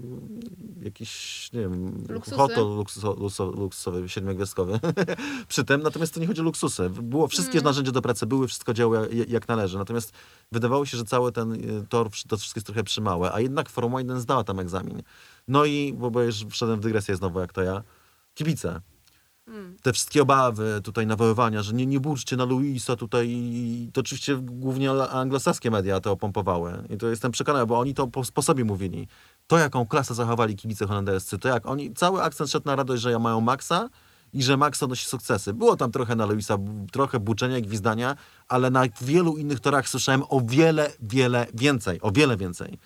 jakiś, nie wiem, Luksusy. hotel luksuso, luksuso, luksusowy, siedmiogwiazdkowy przy tym, natomiast to nie chodzi o luksusy. Było wszystkie Mm. narzędzia do pracy, były, wszystko działo jak, jak należy, natomiast wydawało się, że cały ten y, tor, to wszystko jest trochę przymałe, a jednak Formuła 1 zdała tam egzamin. No i, bo, bo już wszedłem w dygresję znowu, jak to ja, kibice. Te wszystkie obawy, tutaj nawoływania, że nie, nie burczcie na Luisa tutaj. To oczywiście głównie anglosaskie media to opompowały. I to jestem przekonany, bo oni to po, po sobie mówili. To, jaką klasę zachowali kibice holenderscy, to jak oni, cały akcent szedł na radość, że mają Maxa i że Max odnosi sukcesy. Było tam trochę na Luisa, trochę buczenia i gwizdania, ale na wielu innych torach słyszałem o wiele, wiele więcej, o wiele więcej.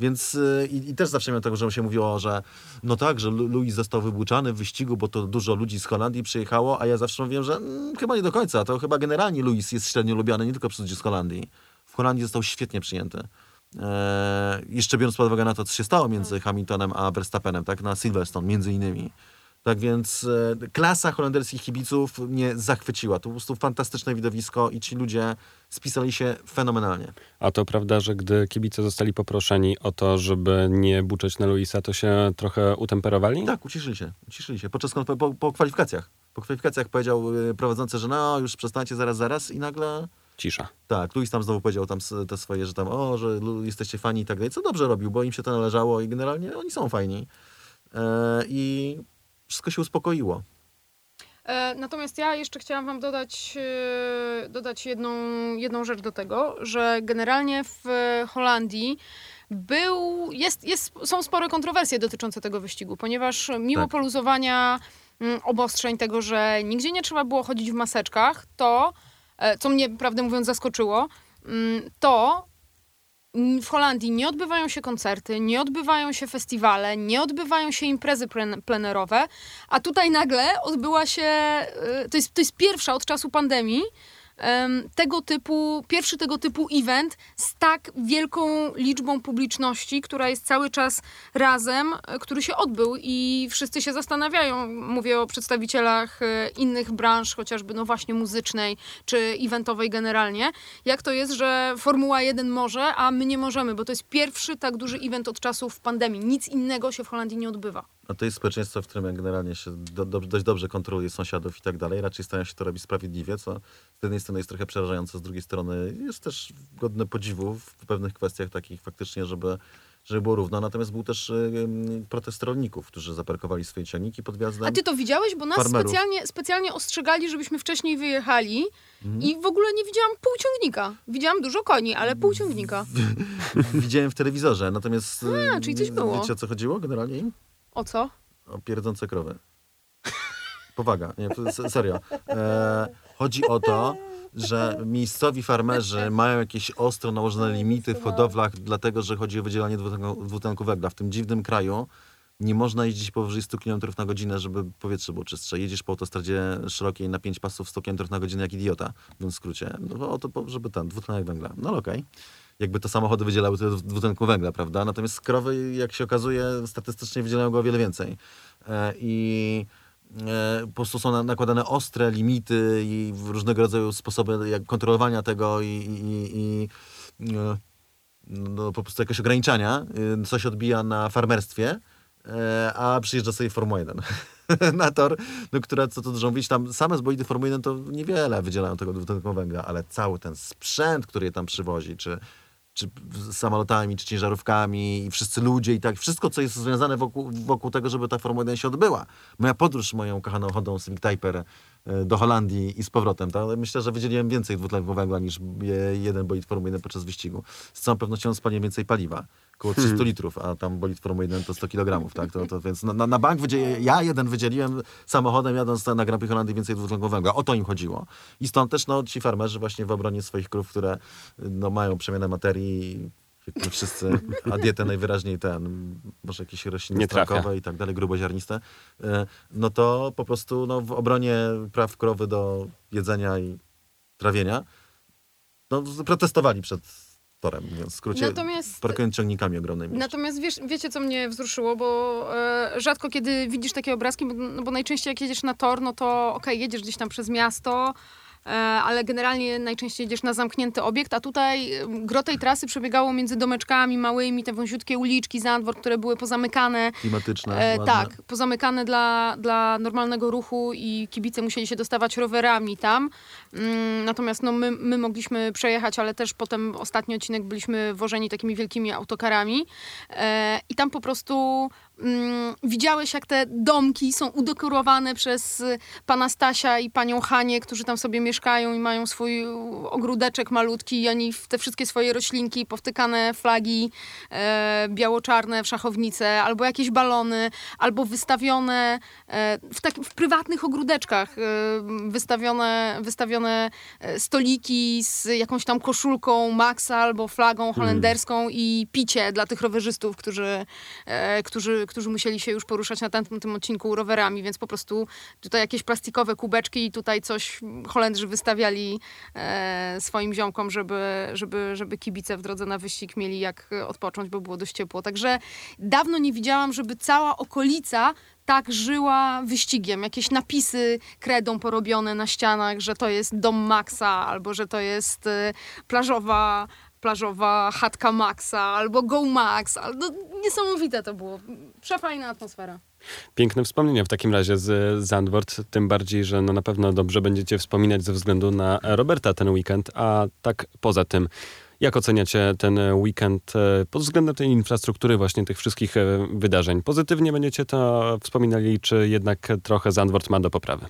Więc y, i, i też zawsze miałem tego, że się mówiło, że no tak, że Louis został wybuczany w wyścigu, bo to dużo ludzi z Holandii przyjechało, a ja zawsze mówiłem, że mm, chyba nie do końca. To chyba generalnie Louis jest średnio lubiany nie tylko przez ludzi z Holandii. W Holandii został świetnie przyjęty. Eee, jeszcze biorąc pod uwagę na to, co się stało między Hamiltonem a Verstappenem, tak, na Silverstone między innymi. Tak więc e, klasa holenderskich kibiców mnie zachwyciła. To po prostu fantastyczne widowisko i ci ludzie spisali się fenomenalnie. A to prawda, że gdy kibice zostali poproszeni o to, żeby nie buczeć na Luisa, to się trochę utemperowali? Tak, uciszyli się, uciszyli się. Podczas po, po kwalifikacjach. Po kwalifikacjach powiedział y, prowadzący, że no już przestańcie zaraz, zaraz i nagle Cisza. tak, Luis tam znowu powiedział tam te swoje, że tam o, że jesteście fani i tak dalej, co dobrze robił, bo im się to należało i generalnie oni są fajni. E, I wszystko się uspokoiło. E, Natomiast ja jeszcze chciałam Wam dodać, e, dodać jedną, jedną rzecz do tego, że generalnie w Holandii był, jest, jest, są spore kontrowersje dotyczące tego wyścigu, ponieważ mimo Tak. poluzowania mm, obostrzeń tego, że nigdzie nie trzeba było chodzić w maseczkach, to, e, co mnie prawdę mówiąc zaskoczyło, mm, to w Holandii nie odbywają się koncerty, nie odbywają się festiwale, nie odbywają się imprezy plen- plenerowe, a tutaj nagle odbyła się, y, to jest, to jest pierwsza od czasu pandemii, em, tego typu, pierwszy tego typu event z tak wielką liczbą publiczności, która jest cały czas razem, e, który się odbył i wszyscy się zastanawiają, mówię o przedstawicielach e, innych branż, chociażby no właśnie muzycznej czy eventowej generalnie, jak to jest, że Formuła 1 może, a my nie możemy, bo to jest pierwszy tak duży event od czasów pandemii. Nic innego się w Holandii nie odbywa. A to jest społeczeństwo, w którym generalnie się do, do, dość dobrze kontroluje sąsiadów i tak dalej. Raczej starają się to robić sprawiedliwie, co z jednej strony jest trochę przerażające, z drugiej strony jest też godne podziwu w pewnych kwestiach takich faktycznie, żeby, żeby było równo. Natomiast był też y, protest rolników, którzy zaparkowali swoje ciągniki pod gwiazdem. A ty to widziałeś? Bo nas farmerów. specjalnie, specjalnie ostrzegali, żebyśmy wcześniej wyjechali Mhm. i w ogóle nie widziałam pół ciągnika. Widziałam dużo koni, ale pół ciągnika. Widziałem w telewizorze, natomiast A, czyli coś było. wiecie o co chodziło generalnie im? O co? O pierdzące krowy. Powaga, nie, serio. E, chodzi o to, że miejscowi farmerzy mają jakieś ostro nałożone limity w hodowlach, dlatego że chodzi o wydzielanie dwutlenku, węgla. W tym dziwnym kraju nie można jeździć powyżej 100 km na godzinę, żeby powietrze było czystsze. Jedziesz po autostradzie szerokiej na 5 pasów 100 km na godzinę jak idiota, w skrócie. No, o to, żeby ten, dwutlenek węgla. No okej. Jakby to samochody wydzielały tyle dwutlenku węgla, prawda? Natomiast krowy, jak się okazuje, statystycznie wydzielają go o wiele więcej. E, I e, po prostu są na- nakładane ostre limity i różnego rodzaju sposoby jak kontrolowania tego i, i, i e, no, po prostu jakieś ograniczania, co się odbija na farmerstwie, a przyjeżdża sobie Formuła 1 na tor, no, która, co tu dużo mówić, tam same z bolidy Formuły 1 to niewiele wydzielają tego dwutlenku węgla, ale cały ten sprzęt, który je tam przywozi, czy, czy samolotami, czy ciężarówkami i wszyscy ludzie i tak, wszystko, co jest związane wokół, wokół tego, żeby ta Formuła 1 się odbyła. Moja podróż moją kochaną chodą Civic Typer e, do Holandii i z powrotem, to myślę, że wydzieliłem więcej dwutlenku węgla niż je- jeden bolid Formuły 1 podczas wyścigu. Z całą pewnością spaliłem więcej paliwa. Około 300 litrów, a tam bolid Formuły 1 to 100 kg, tak? To, to, więc na, na, bank wydzie- ja jeden wydzieliłem samochodem jadąc na Grand Prix Holandii więcej dwutlenku węgla. O to im chodziło. I stąd też no, ci farmerzy właśnie w obronie swoich krów, które no, mają przemianę materii, jak my wszyscy, a dietę najwyraźniej ten, może jakieś rośliny strankowe i tak dalej, gruboziarniste, e, no to po prostu no, w obronie praw krowy do jedzenia i trawienia, no, protestowali przed torem, w skrócie, Natomiast- parkując ciągnikami ogromnymi. Natomiast wiesz, wiecie, co mnie wzruszyło, bo e, rzadko kiedy widzisz takie obrazki, bo, no bo najczęściej jak jedziesz na tor, no to okej, jedziesz gdzieś tam przez miasto, ale generalnie najczęściej jedziesz na zamknięty obiekt, a tutaj e, gro tej trasy przebiegało między domeczkami małymi, te wąziutkie uliczki, Zandwor, które były pozamykane. Klimatyczne, E, tak, pozamykane dla, dla normalnego ruchu i kibice musieli się dostawać rowerami tam. Mm, natomiast no, my, my mogliśmy przejechać, ale też potem ostatni odcinek byliśmy wożeni takimi wielkimi autokarami. E, I tam po prostu mm, widziałeś, jak te domki są udekorowane przez y, pana Stasia i panią Hanię, którzy tam sobie mieszkają i mają swój ogródeczek malutki i oni te wszystkie swoje roślinki, powtykane flagi e, biało-czarne w szachownice, albo jakieś balony, albo wystawione e, w, takim, w prywatnych ogródeczkach, e, wystawione, wystawione e, stoliki z jakąś tam koszulką Maxa albo flagą holenderską i picie dla tych rowerzystów, którzy, e, którzy, którzy musieli się już poruszać na tamtym tym odcinku rowerami, więc po prostu tutaj jakieś plastikowe kubeczki i tutaj coś Holendrzy wystawiali e, swoim ziomkom, żeby, żeby, żeby kibice w drodze na wyścig mieli jak odpocząć, bo było dość ciepło. Także dawno nie widziałam, żeby cała okolica tak żyła wyścigiem. Jakieś napisy kredą porobione na ścianach, że to jest dom Maxa, albo że to jest e, plażowa plażowa chatka Maxa, albo Go Max. al- No, niesamowite to było. Przefajna atmosfera. Piękne wspomnienia w takim razie z Zandvoort, tym bardziej, że no na pewno dobrze będziecie wspominać ze względu na Roberta ten weekend, a tak poza tym, jak oceniacie ten weekend e, pod względem tej infrastruktury, właśnie tych wszystkich e, wydarzeń? Pozytywnie będziecie to wspominali, czy jednak trochę Zandvoort ma do poprawy?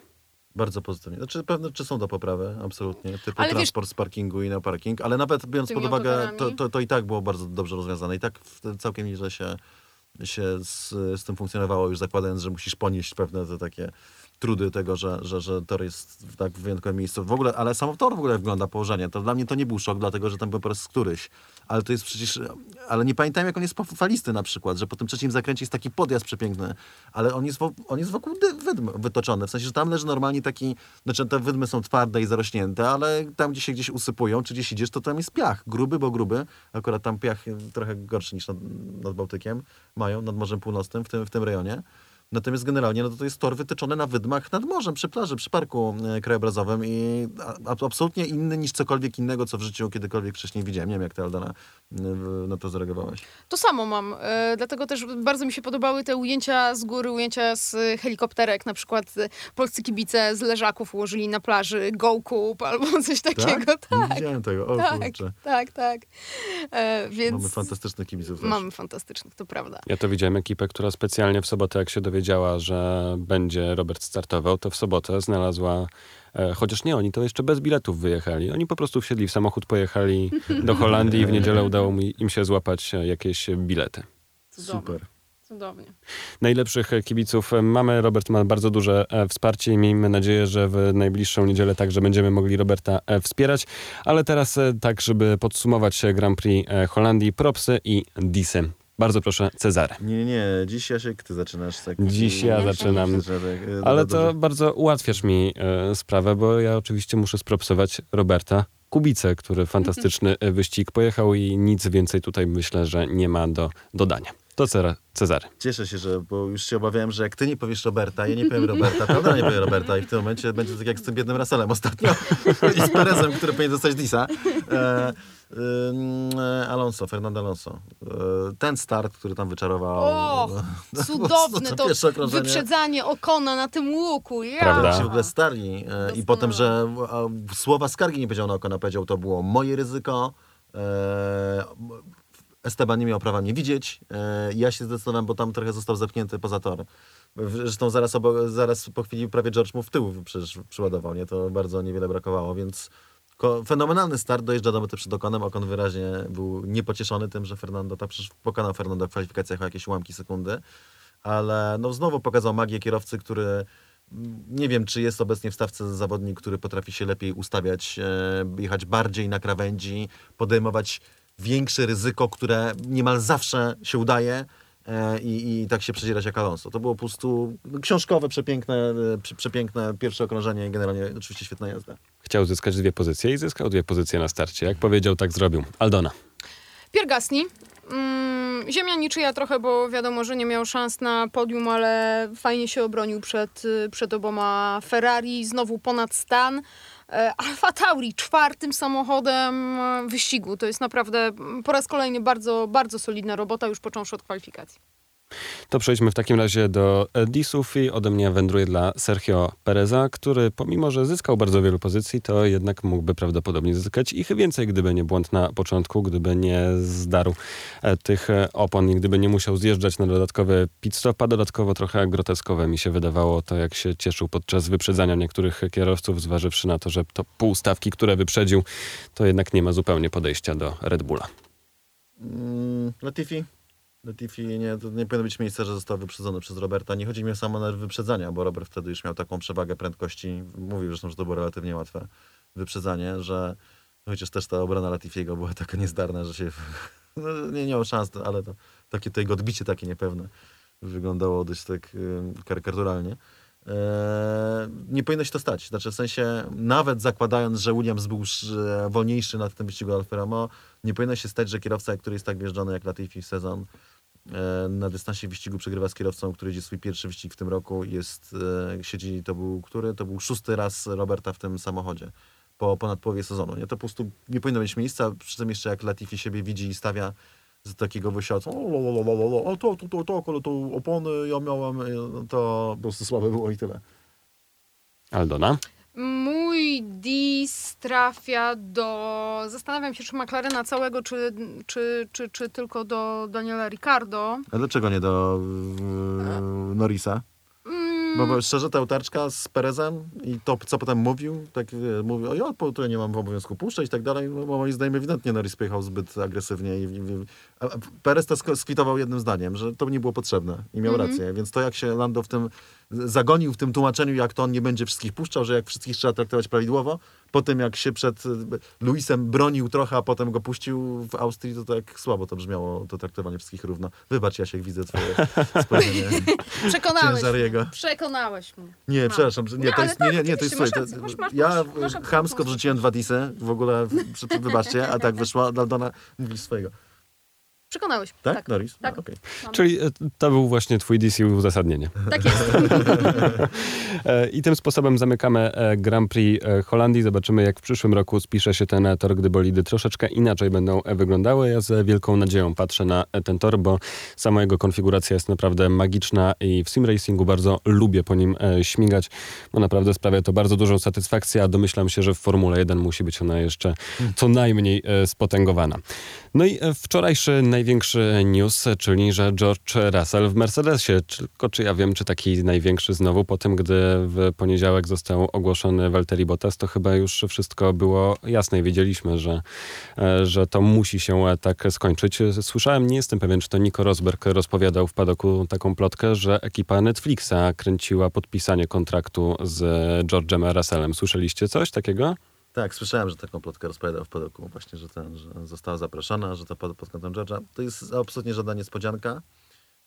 Bardzo pozytywnie. Znaczy pewne czy są do poprawy, absolutnie. Typu Ale wiesz- transport z parkingu i na parking, ale nawet biorąc pod uwagę, to, to, to i tak było bardzo dobrze rozwiązane. I tak całkiem nieźle się się z, z tym funkcjonowało, już zakładając, że musisz ponieść pewne te takie trudy tego, że, że, że tor jest w tak wyjątkowym miejscu. W ogóle, ale samo tor w ogóle wygląda położenie. To dla mnie to nie był szok, dlatego że tam był po raz któryś. Ale to jest przecież, ale nie pamiętam jak on jest falisty na przykład, że po tym trzecim zakręcie jest taki podjazd przepiękny, ale on jest, on jest wokół wydm wytoczony. W sensie, że tam leży normalnie taki, znaczy te wydmy są twarde i zarośnięte, ale tam gdzie się gdzieś usypują, czy gdzieś idziesz, to tam jest piach. Gruby, bo gruby. Akurat tam piach trochę gorszy niż nad, nad Bałtykiem mają, nad Morzem Północnym w tym, w tym rejonie. Natomiast generalnie no to, to jest tor wytyczony na wydmach nad morzem, przy plaży, przy parku e, krajobrazowym i a, absolutnie inny niż cokolwiek innego, co w życiu kiedykolwiek wcześniej widziałem. Nie wiem, jak ty, Aldana, e, na to zareagowałaś. To samo mam. E, dlatego też bardzo mi się podobały te ujęcia z góry, ujęcia z helikopterek. Na przykład polscy kibice z leżaków ułożyli na plaży go kup albo coś takiego. Nie Tak, widziałem tego. O tak, kurczę. tak, tak. E, więc Mamy fantastycznych kibiców też. mamy fantastycznych, to prawda. Ja to widziałem ekipę, która specjalnie w sobotę, jak się dowiedziała, że będzie Robert startował, to w sobotę znalazła, e, chociaż nie oni, to jeszcze bez biletów wyjechali. Oni po prostu wsiedli w samochód, pojechali do Holandii i w niedzielę udało mi, im się złapać e, jakieś bilety. Cudownie. Super. Cudownie. Najlepszych e, kibiców mamy. Robert ma bardzo duże wsparcie i miejmy nadzieję, że w najbliższą niedzielę także będziemy mogli Roberta wspierać. Ale teraz tak, żeby podsumować Grand Prix Holandii, propsy i disy. Bardzo proszę, Cezary. Nie, nie, dziś Jasiek, ty zaczynasz. Tak, Dziś ja zaczynam. E, Ale to bardzo ułatwiasz mi e, sprawę, bo ja oczywiście muszę spropsować Roberta Kubicę, który fantastyczny e, wyścig pojechał i nic więcej tutaj myślę, że nie ma do dodania. To Cera- Cezary. Cieszę się, że, bo już się obawiałem, że jak ty nie powiesz Roberta, ja nie powiem Roberta, prawda? Nie powiem Roberta i w tym momencie będzie tak jak z tym biednym Russellem ostatnio i z Perezem, który powinien dostać Disa. E, Alonso, Fernando Alonso. E, ten start, który tam wyczarował. O, no, Cudowne to okrążenie. wyprzedzanie Okona na tym łuku. Ja. Prawda. się w ogóle starli. E, I potem, że a, słowa skargi nie powiedział na Okona, powiedział, to było moje ryzyko. E, Esteban nie miał prawa mnie widzieć. E, ja się zdecydowałem, bo tam trochę został zepchnięty poza tor. Zresztą zaraz, obok, zaraz po chwili prawie George mu w tył przecież przyładował, nie? To bardzo niewiele brakowało, więc fenomenalny start, dojeżdża do mety przed Okonem. Okon wyraźnie był niepocieszony tym, że Fernando, tak przecież pokonał Fernando w kwalifikacjach o jakieś ułamki sekundy, ale no znowu pokazał magię kierowcy, który mm, nie wiem, czy jest obecnie w stawce zawodnik, który potrafi się lepiej ustawiać, e, jechać bardziej na krawędzi, podejmować większe ryzyko, które niemal zawsze się udaje i, i tak się przedzierać jak Alonso. To było po prostu książkowe, przepiękne, e, prze- przepiękne pierwsze okrążenie i generalnie oczywiście świetna jazda. Chciał zyskać dwie pozycje i zyskał dwie pozycje na starcie. Jak powiedział, tak zrobił. Aldona. Pierre Gasly. Mm, ziemia niczyja trochę, bo wiadomo, że nie miał szans na podium, ale fajnie się obronił przed, przed oboma Ferrari. Znowu ponad stan. E, Alfa Tauri czwartym samochodem e, wyścigu. To jest naprawdę po raz kolejny bardzo, bardzo solidna robota, już począwszy od kwalifikacji. To przejdźmy w takim razie do e, disów i ode mnie wędruje dla Sergio Pereza, który pomimo, że zyskał bardzo wielu pozycji, to jednak mógłby prawdopodobnie zyskać ich więcej, gdyby nie błąd na początku, gdyby nie zdarł e, tych e, opon i gdyby nie musiał zjeżdżać na dodatkowy pit stop, dodatkowo trochę groteskowe mi się wydawało to, jak się cieszył podczas wyprzedzania niektórych kierowców, zważywszy na to, że to pół stawki, które wyprzedził, to jednak nie ma zupełnie podejścia do Red Bulla. Mm, Latifi. Latifi nie, to nie powinno być miejsca, że został wyprzedzony przez Roberta. Nie chodzi mi o samo nerw wyprzedzania, bo Robert wtedy już miał taką przewagę prędkości. Mówił zresztą, że to było relatywnie łatwe wyprzedzanie, że chociaż też ta obrona Latifiego była taka niezdarna, że się no, nie miał szans, ale to takie to jego odbicie takie niepewne wyglądało dość tak y, karykaturalnie. Eee, nie powinno się to stać. Znaczy w sensie, nawet zakładając, że Williams był sz- wolniejszy nad tym wyścigu Alfa Romeo, nie powinno się stać, że kierowca, który jest tak wjeżdżony jak Latifi w sezon, na dystansie wyścigu przegrywa z kierowcą, który jedzie swój pierwszy wyścig w tym roku. Jest, e, siedzi, to był który? To był szósty raz Roberta w tym samochodzie po ponad połowie sezonu. Nie? To po prostu nie powinno mieć miejsca, przy tym jeszcze jak Latifi siebie widzi i stawia z takiego wysiadu, o, to, to, to, to, ale to opony ja miałem, e, to po prostu słabe było i tyle. Aldona? Mój dis trafia do. Zastanawiam się, czy McLarena całego, czy, czy, czy, czy tylko do Daniela Ricardo. A dlaczego nie do e, Norrisa? Mm, Bo, bo szczerze, ta utarczka z Perezem i to, co potem mówił, tak e, mówił, o ja tutaj nie mam obowiązku puszczać i tak dalej, bo moim zdaniem ewidentnie Norris pojechał zbyt agresywnie i, i, i Perez to sk- skwitował jednym zdaniem, że to nie było potrzebne i miał rację, więc to jak się Lando w tym zagonił w tym tłumaczeniu, jak to on nie będzie wszystkich puszczał, że jak wszystkich trzeba traktować prawidłowo, po tym jak się przed e, Luisem bronił trochę, a potem go puścił w Austrii, to tak słabo to brzmiało, to traktowanie wszystkich równo. Wybacz, Jasiek, widzę twoje spojrzenie. Przekonałeś Ciężar mnie. jego. Przekonałeś mnie. Nie, Mam. przepraszam, nie, Nie, to jest, nie, nie, nie, to jest, słuchaj, to, rację, masz- masz- ja masz- chamsko wrzuciłem dwa disy, w ogóle, wybaczcie, a tak wyszło, Daldona mówi swojego. Przekonałeś mnie. Tak, Tak, Norris? tak. No, okej. Mam. Czyli e, to był właśnie twój DC uzasadnienie. tak jest. E, I tym sposobem zamykamy e, Grand Prix Holandii. Zobaczymy, jak w przyszłym roku spisze się ten tor, gdy bolidy troszeczkę inaczej będą wyglądały. Ja z wielką nadzieją patrzę na ten tor, bo sama jego konfiguracja jest naprawdę magiczna i w sim racingu bardzo lubię po nim śmigać, bo naprawdę sprawia to bardzo dużą satysfakcję, a domyślam się, że w Formule 1 musi być ona jeszcze co najmniej spotęgowana. No i wczorajszy największy news, czyli że George Russell w Mercedesie. Tylko czy ja wiem, czy taki największy znowu po tym, gdy w poniedziałek został ogłoszony Valtteri Bottas, to chyba już wszystko było jasne i wiedzieliśmy, że, e, że to musi się tak skończyć. Słyszałem, nie jestem pewien, czy to Nico Rosberg rozpowiadał w padoku taką plotkę, że ekipa Netflixa kręciła podpisanie kontraktu z George'em Russellem. Słyszeliście coś takiego? Tak, słyszałem, że taką plotkę rozpowiadał w padoku, właśnie, że, ten, że została zaproszona, że to pod, pod kątem George'a. To jest absolutnie żadna niespodzianka.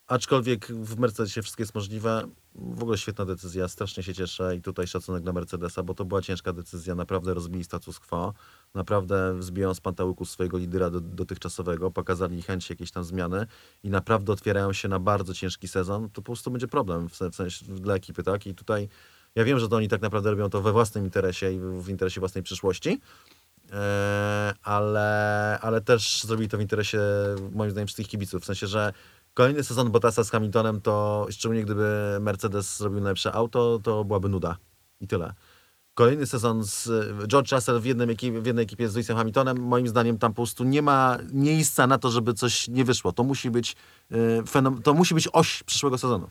Aczkolwiek w Mercedesie wszystko jest możliwe. W ogóle świetna decyzja, strasznie się cieszę i tutaj szacunek dla Mercedesa, bo to była ciężka decyzja, naprawdę rozbili status quo, naprawdę wzbiją z pantałyku swojego lidera do, dotychczasowego, pokazali chęć jakiejś tam zmiany i naprawdę otwierają się na bardzo ciężki sezon, to po prostu będzie problem w, sen- w sensie dla ekipy, tak? I tutaj ja wiem, że to oni tak naprawdę robią to we własnym interesie i w, interesie własnej przyszłości, E, ale, ale też zrobili to w interesie, moim zdaniem, wszystkich kibiców. W sensie, że kolejny sezon Bottasa z Hamiltonem, to szczególnie gdyby Mercedes zrobił najlepsze auto, to byłaby nuda. I tyle. Kolejny sezon z George Russell w, jednym w jednej ekipie z Lewisem Hamiltonem, moim zdaniem tam po prostu nie ma miejsca na to, żeby coś nie wyszło. To musi być, e, to musi być oś przyszłego sezonu.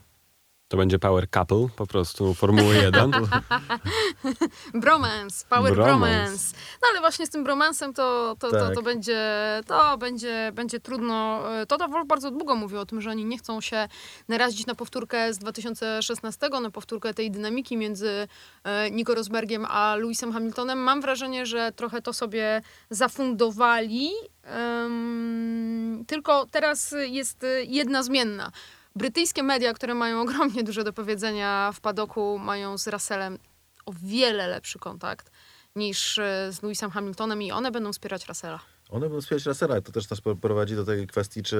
To będzie Power Couple, po prostu Formuły 1. Bromance, power Bromance. bromance. No ale właśnie z tym bromansem to, to, to, Tak. to, będzie, to będzie, będzie trudno. E, Toto Wolff bardzo długo mówił o tym, że oni nie chcą się narazić na powtórkę z 2016, na powtórkę tej dynamiki między e, Nico Rosbergiem a Lewisem Hamiltonem. Mam wrażenie, że trochę to sobie zafundowali. Em, tylko teraz jest e, jedna zmienna. Brytyjskie media, które mają ogromnie dużo do powiedzenia w padoku, mają z Russellem o wiele lepszy kontakt niż e, z Lewisem Hamiltonem i one będą wspierać Russella. One będą wspierać Russella. To też nas prowadzi do tej kwestii, czy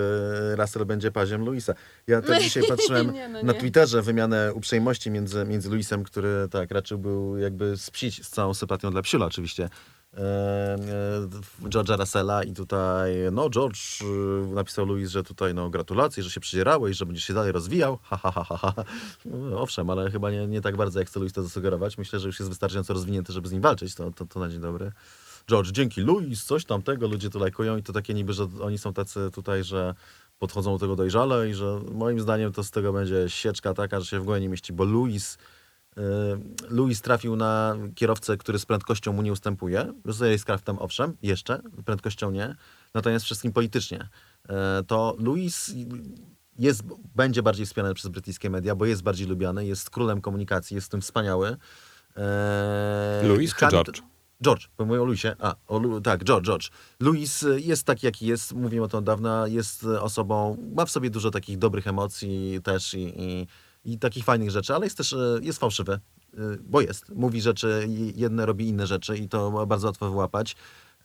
Russell będzie paziem Luisa. Ja też dzisiaj patrzyłem Nie, no na nie. Twitterze wymianę uprzejmości między, między Luisem, który tak raczył był jakby spsić z całą sympatią dla Psiula oczywiście. E, George'a Russella i tutaj, no George e, napisał Louis, że tutaj no gratulacje, że się przedzierałeś, że będziesz się dalej rozwijał, ha ha ha ha. No, owszem, ale chyba nie, nie tak bardzo jak chce Louis to zasugerować. Myślę, że już jest wystarczająco rozwinięty, żeby z nim walczyć, to, to, to na dzień dobry. George, dzięki Louis, coś tamtego, ludzie to lajkują i to takie niby, że oni są tacy tutaj, że podchodzą do tego dojrzale i że moim zdaniem to z tego będzie sieczka taka, że się w głowie nie mieści, bo Louis y, Louis trafił na kierowcę, który z prędkością mu nie ustępuje. Z racecraftem owszem, jeszcze, prędkością nie. Natomiast wszystkim politycznie. E, To Louis jest, będzie bardziej wspierany przez brytyjskie media, bo jest bardziej lubiany, jest królem komunikacji, jest w tym wspaniały. E, Louis czy George? George, bo mówię o Luisie. A, o, Lu- tak, George, George. Louis y, jest taki, jaki jest, mówiłem o tym od dawna, jest y, osobą, ma w sobie dużo takich dobrych emocji też i, i, i takich fajnych rzeczy, ale jest też, y, jest fałszywy, y, bo jest. Mówi rzeczy, jedne robi inne rzeczy i to bardzo łatwo wyłapać.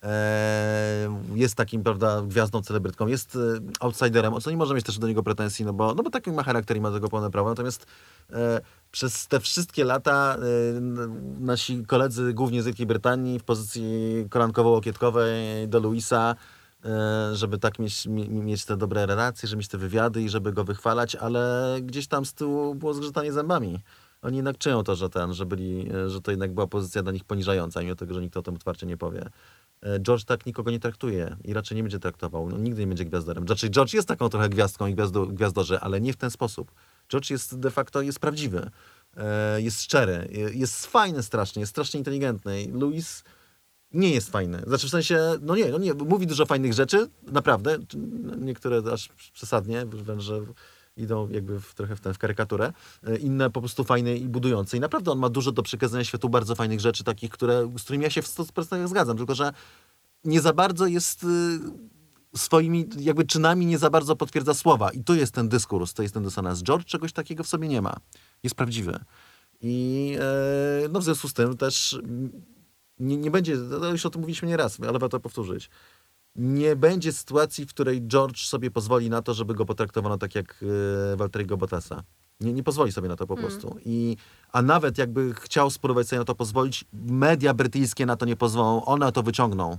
E, Jest takim, prawda, gwiazdą, celebrytką, jest outsiderem, o co nie możemy mieć też do niego pretensji, no bo, no bo taki ma charakter i ma tego pełne prawo, natomiast e, przez te wszystkie lata nasi koledzy, głównie z Wielkiej Brytanii, w pozycji kolankowo-łokietkowej do Luisa, żeby tak mieć, mie- mieć te dobre relacje, żeby mieć te wywiady i żeby go wychwalać, ale gdzieś tam z tyłu było zgrzytanie zębami. Oni jednak czują to, że ten, że byli, y, że to jednak była pozycja dla nich poniżająca, mimo tego, że nikt o tym otwarcie nie powie. E, George tak nikogo nie traktuje i raczej nie będzie traktował. No, nigdy nie będzie gwiazdorem. Znaczy, George jest taką trochę gwiazdką i gwiazdo, gwiazdorzy, ale nie w ten sposób. George jest de facto jest prawdziwy. e, jest szczery, e, jest fajny strasznie, jest strasznie inteligentny. Louis nie jest fajny. Znaczy w sensie, no nie, no nie, mówi dużo fajnych rzeczy, naprawdę. Niektóre aż przesadnie, wręcz, że idą jakby w, trochę w, ten, w karykaturę. E, Inne po prostu fajne i budujące. I naprawdę on ma dużo do przekazania światu bardzo fajnych rzeczy, takich, które, z którymi ja się w 100% zgadzam. Tylko, że nie za bardzo jest y, swoimi jakby czynami nie za bardzo potwierdza słowa. I to jest ten dyskurs, to jest ten dysonans. George czegoś takiego w sobie nie ma. Jest prawdziwy. I e, no w związku z tym też nie, nie będzie, no już o tym mówiliśmy nie raz, ale warto powtórzyć. Nie będzie sytuacji, w której George sobie pozwoli na to, żeby go potraktowano tak jak e, Walteriego Bottasa. Nie, nie pozwoli sobie na to po prostu. I, a nawet jakby chciał spróbować sobie na to pozwolić, media brytyjskie na to nie pozwolą, one to wyciągną.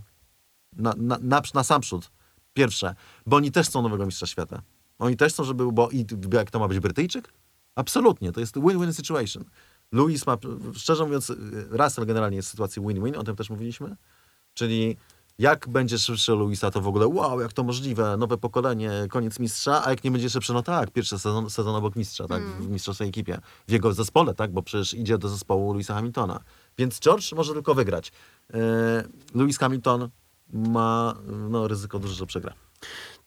Na, na, na, na sam przód. Pierwsze, bo oni też chcą nowego mistrza świata. Oni też chcą, żeby, bo i jak to ma być Brytyjczyk? Absolutnie, to jest win-win situation. Louis ma, szczerze mówiąc, Russell generalnie jest w sytuacji win-win, o tym też mówiliśmy. Czyli jak będzie szybszy Louisa, to w ogóle wow, jak to możliwe, nowe pokolenie, koniec mistrza, a jak nie będzie szybszy, no tak, pierwszy sezon, sezon obok mistrza, tak, w mistrzowskiej ekipie, w jego zespole, tak, bo przecież idzie do zespołu Louisa Hamiltona. Więc George może tylko wygrać. E, Lewis Hamilton ma no, ryzyko duże, że przegra.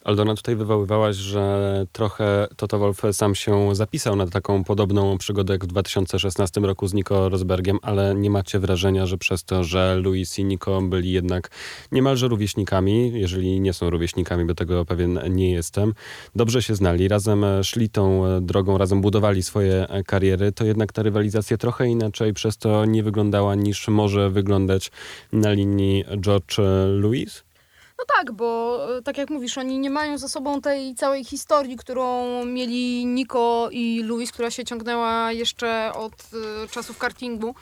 Aldona, tutaj wywoływałaś, że trochę Toto Wolff sam się zapisał na taką podobną przygodę jak w 2016 roku z Nico Rosbergiem, ale nie macie wrażenia, że przez to, że Luis i Nico byli jednak niemalże rówieśnikami, jeżeli nie są rówieśnikami, bo tego pewien nie jestem, dobrze się znali, razem szli tą drogą, razem budowali swoje kariery, to jednak ta rywalizacja trochę inaczej przez to nie wyglądała niż może wyglądać na linii George-Louis? No tak, bo e, tak jak mówisz, oni nie mają za sobą tej całej historii, którą mieli Nico i Luis, która się ciągnęła jeszcze od e, czasów kartingu.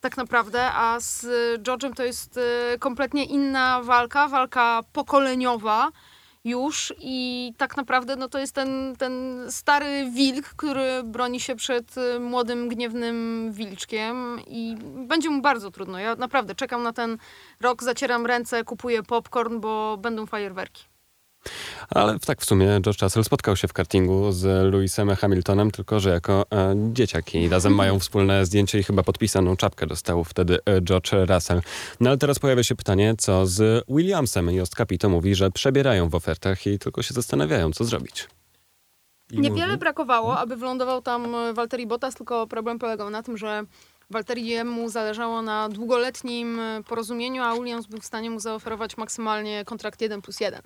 Tak naprawdę, a z George'em to jest e, kompletnie inna walka, walka pokoleniowa już i tak naprawdę no to jest ten, ten stary wilk, który broni się przed y, młodym, gniewnym wilczkiem i będzie mu bardzo trudno. Ja naprawdę czekam na ten rok, zacieram ręce, kupuję popcorn, bo będą fajerwerki. Ale tak w sumie George Russell spotkał się w kartingu z Lewisem Hamiltonem, tylko że jako e, dzieciak i razem mają wspólne zdjęcie i chyba podpisaną czapkę dostał wtedy e, George Russell. No ale teraz pojawia się pytanie, co z Williamsem? Jost Capito mówi, że przebierają w ofertach i tylko się zastanawiają, co zrobić. I Niewiele mówi- brakowało, aby wylądował tam e, Walteri Bottas, tylko problem polegał na tym, że Walteriemu zależało na długoletnim e, porozumieniu, a Williams był w stanie mu zaoferować maksymalnie kontrakt 1 plus 1.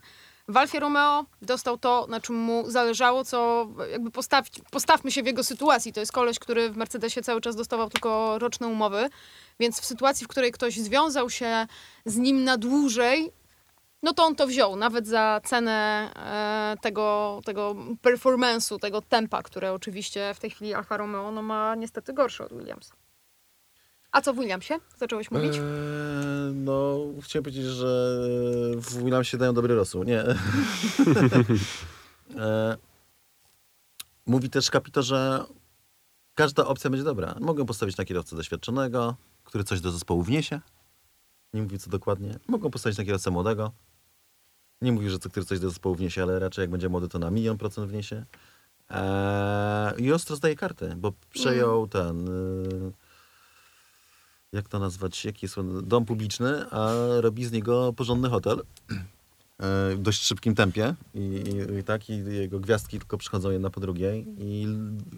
W Alfie Romeo dostał to, na czym mu zależało, co jakby postaw, postawmy się w jego sytuacji. To jest koleś, który w Mercedesie cały czas dostawał tylko roczne umowy, więc w sytuacji, w której ktoś związał się z nim na dłużej, no to on to wziął, nawet za cenę e, tego, tego performance'u, tego tempa, które oczywiście w tej chwili Alfa Romeo no, ma niestety gorsze od Williamsa. A co w Williamsie? Zacząłeś mówić? Eee, no, chciałem powiedzieć, że w Williamsie dają dobry rosół. Nie. Eee, mówi też kapito, że każda opcja będzie dobra. Mogą postawić na kierowcę doświadczonego, który coś do zespołu wniesie. Nie mówi co dokładnie. Mogą postawić na kierowcę młodego. Nie mówi, że który coś do zespołu wniesie, ale raczej jak będzie młody, to na milion procent wniesie. Eee, I ostro zdaje kartę, bo przejął ten... y, jak to nazwać, jaki jest dom publiczny, a robi z niego porządny hotel. E, w dość szybkim tempie. I, i, i tak, i jego gwiazdki tylko przychodzą jedna po drugiej i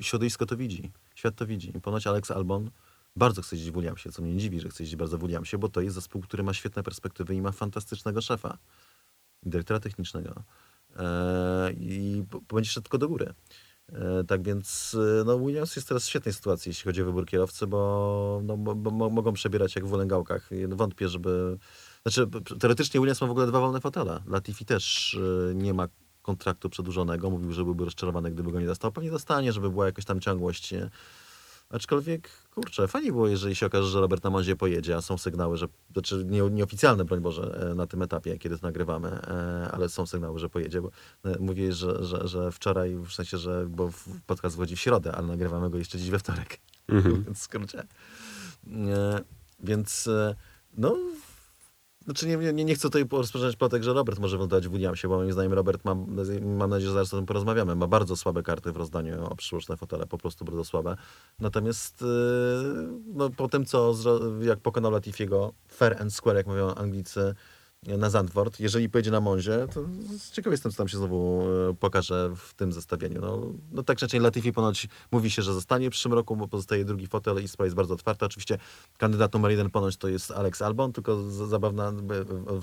środowisko to widzi, świat to widzi. I ponoć Alex Albon bardzo chce jeździć w Williamsie, co mnie nie dziwi, że chce jeździć bardzo w Williamsie, bo to jest zespół, który ma świetne perspektywy i ma fantastycznego szefa, dyrektora technicznego. E, i będzie szedł tylko do góry. E, Tak więc e, no, Williams jest teraz w świetnej sytuacji, jeśli chodzi o wybór kierowcy, bo, no, bo, bo mo- mogą przebierać jak w wolęgałkach. Wątpię, żeby... Znaczy, teoretycznie Williams ma w ogóle dwa wolne fotele. Latifi też e, nie ma kontraktu przedłużonego. Mówił, że byłby rozczarowany, gdyby go nie dostał. Pewnie dostanie, żeby była jakaś tam ciągłość. e. Aczkolwiek, kurczę, fajnie było, jeżeli się okaże, że Robert na Monzie pojedzie, a są sygnały, że, znaczy nie, nieoficjalne, broń Boże, e, na tym etapie, kiedy to nagrywamy, e, ale są sygnały, że pojedzie, bo e, mówiłeś, że, że, że wczoraj, w sensie, że, bo podcast wchodzi w środę, ale nagrywamy go jeszcze dziś we wtorek, Mhm. więc w skrócie. E, Więc, no, Znaczy nie, nie, nie chcę tutaj rozpoczynać plotek, że Robert może wylądować w Williamsie, bo moim zdaniem Robert, ma, mam nadzieję, że zaraz o tym porozmawiamy, ma bardzo słabe karty w rozdaniu o przyszłoczne fotele, po prostu bardzo słabe. Natomiast yy, no, po tym, co jak pokonał Latifiego fair and square, jak mówią Anglicy, na Zandvoort. Jeżeli pojedzie na Monzie, to ciekawy jestem, co tam się znowu e, pokaże w tym zestawieniu. No, no tak czy inaczej Latifi ponoć mówi się, że zostanie w przyszłym roku, bo pozostaje drugi fotel i sprawa jest bardzo otwarta. Oczywiście kandydat numer jeden ponoć to jest Alex Albon, tylko zabawna e,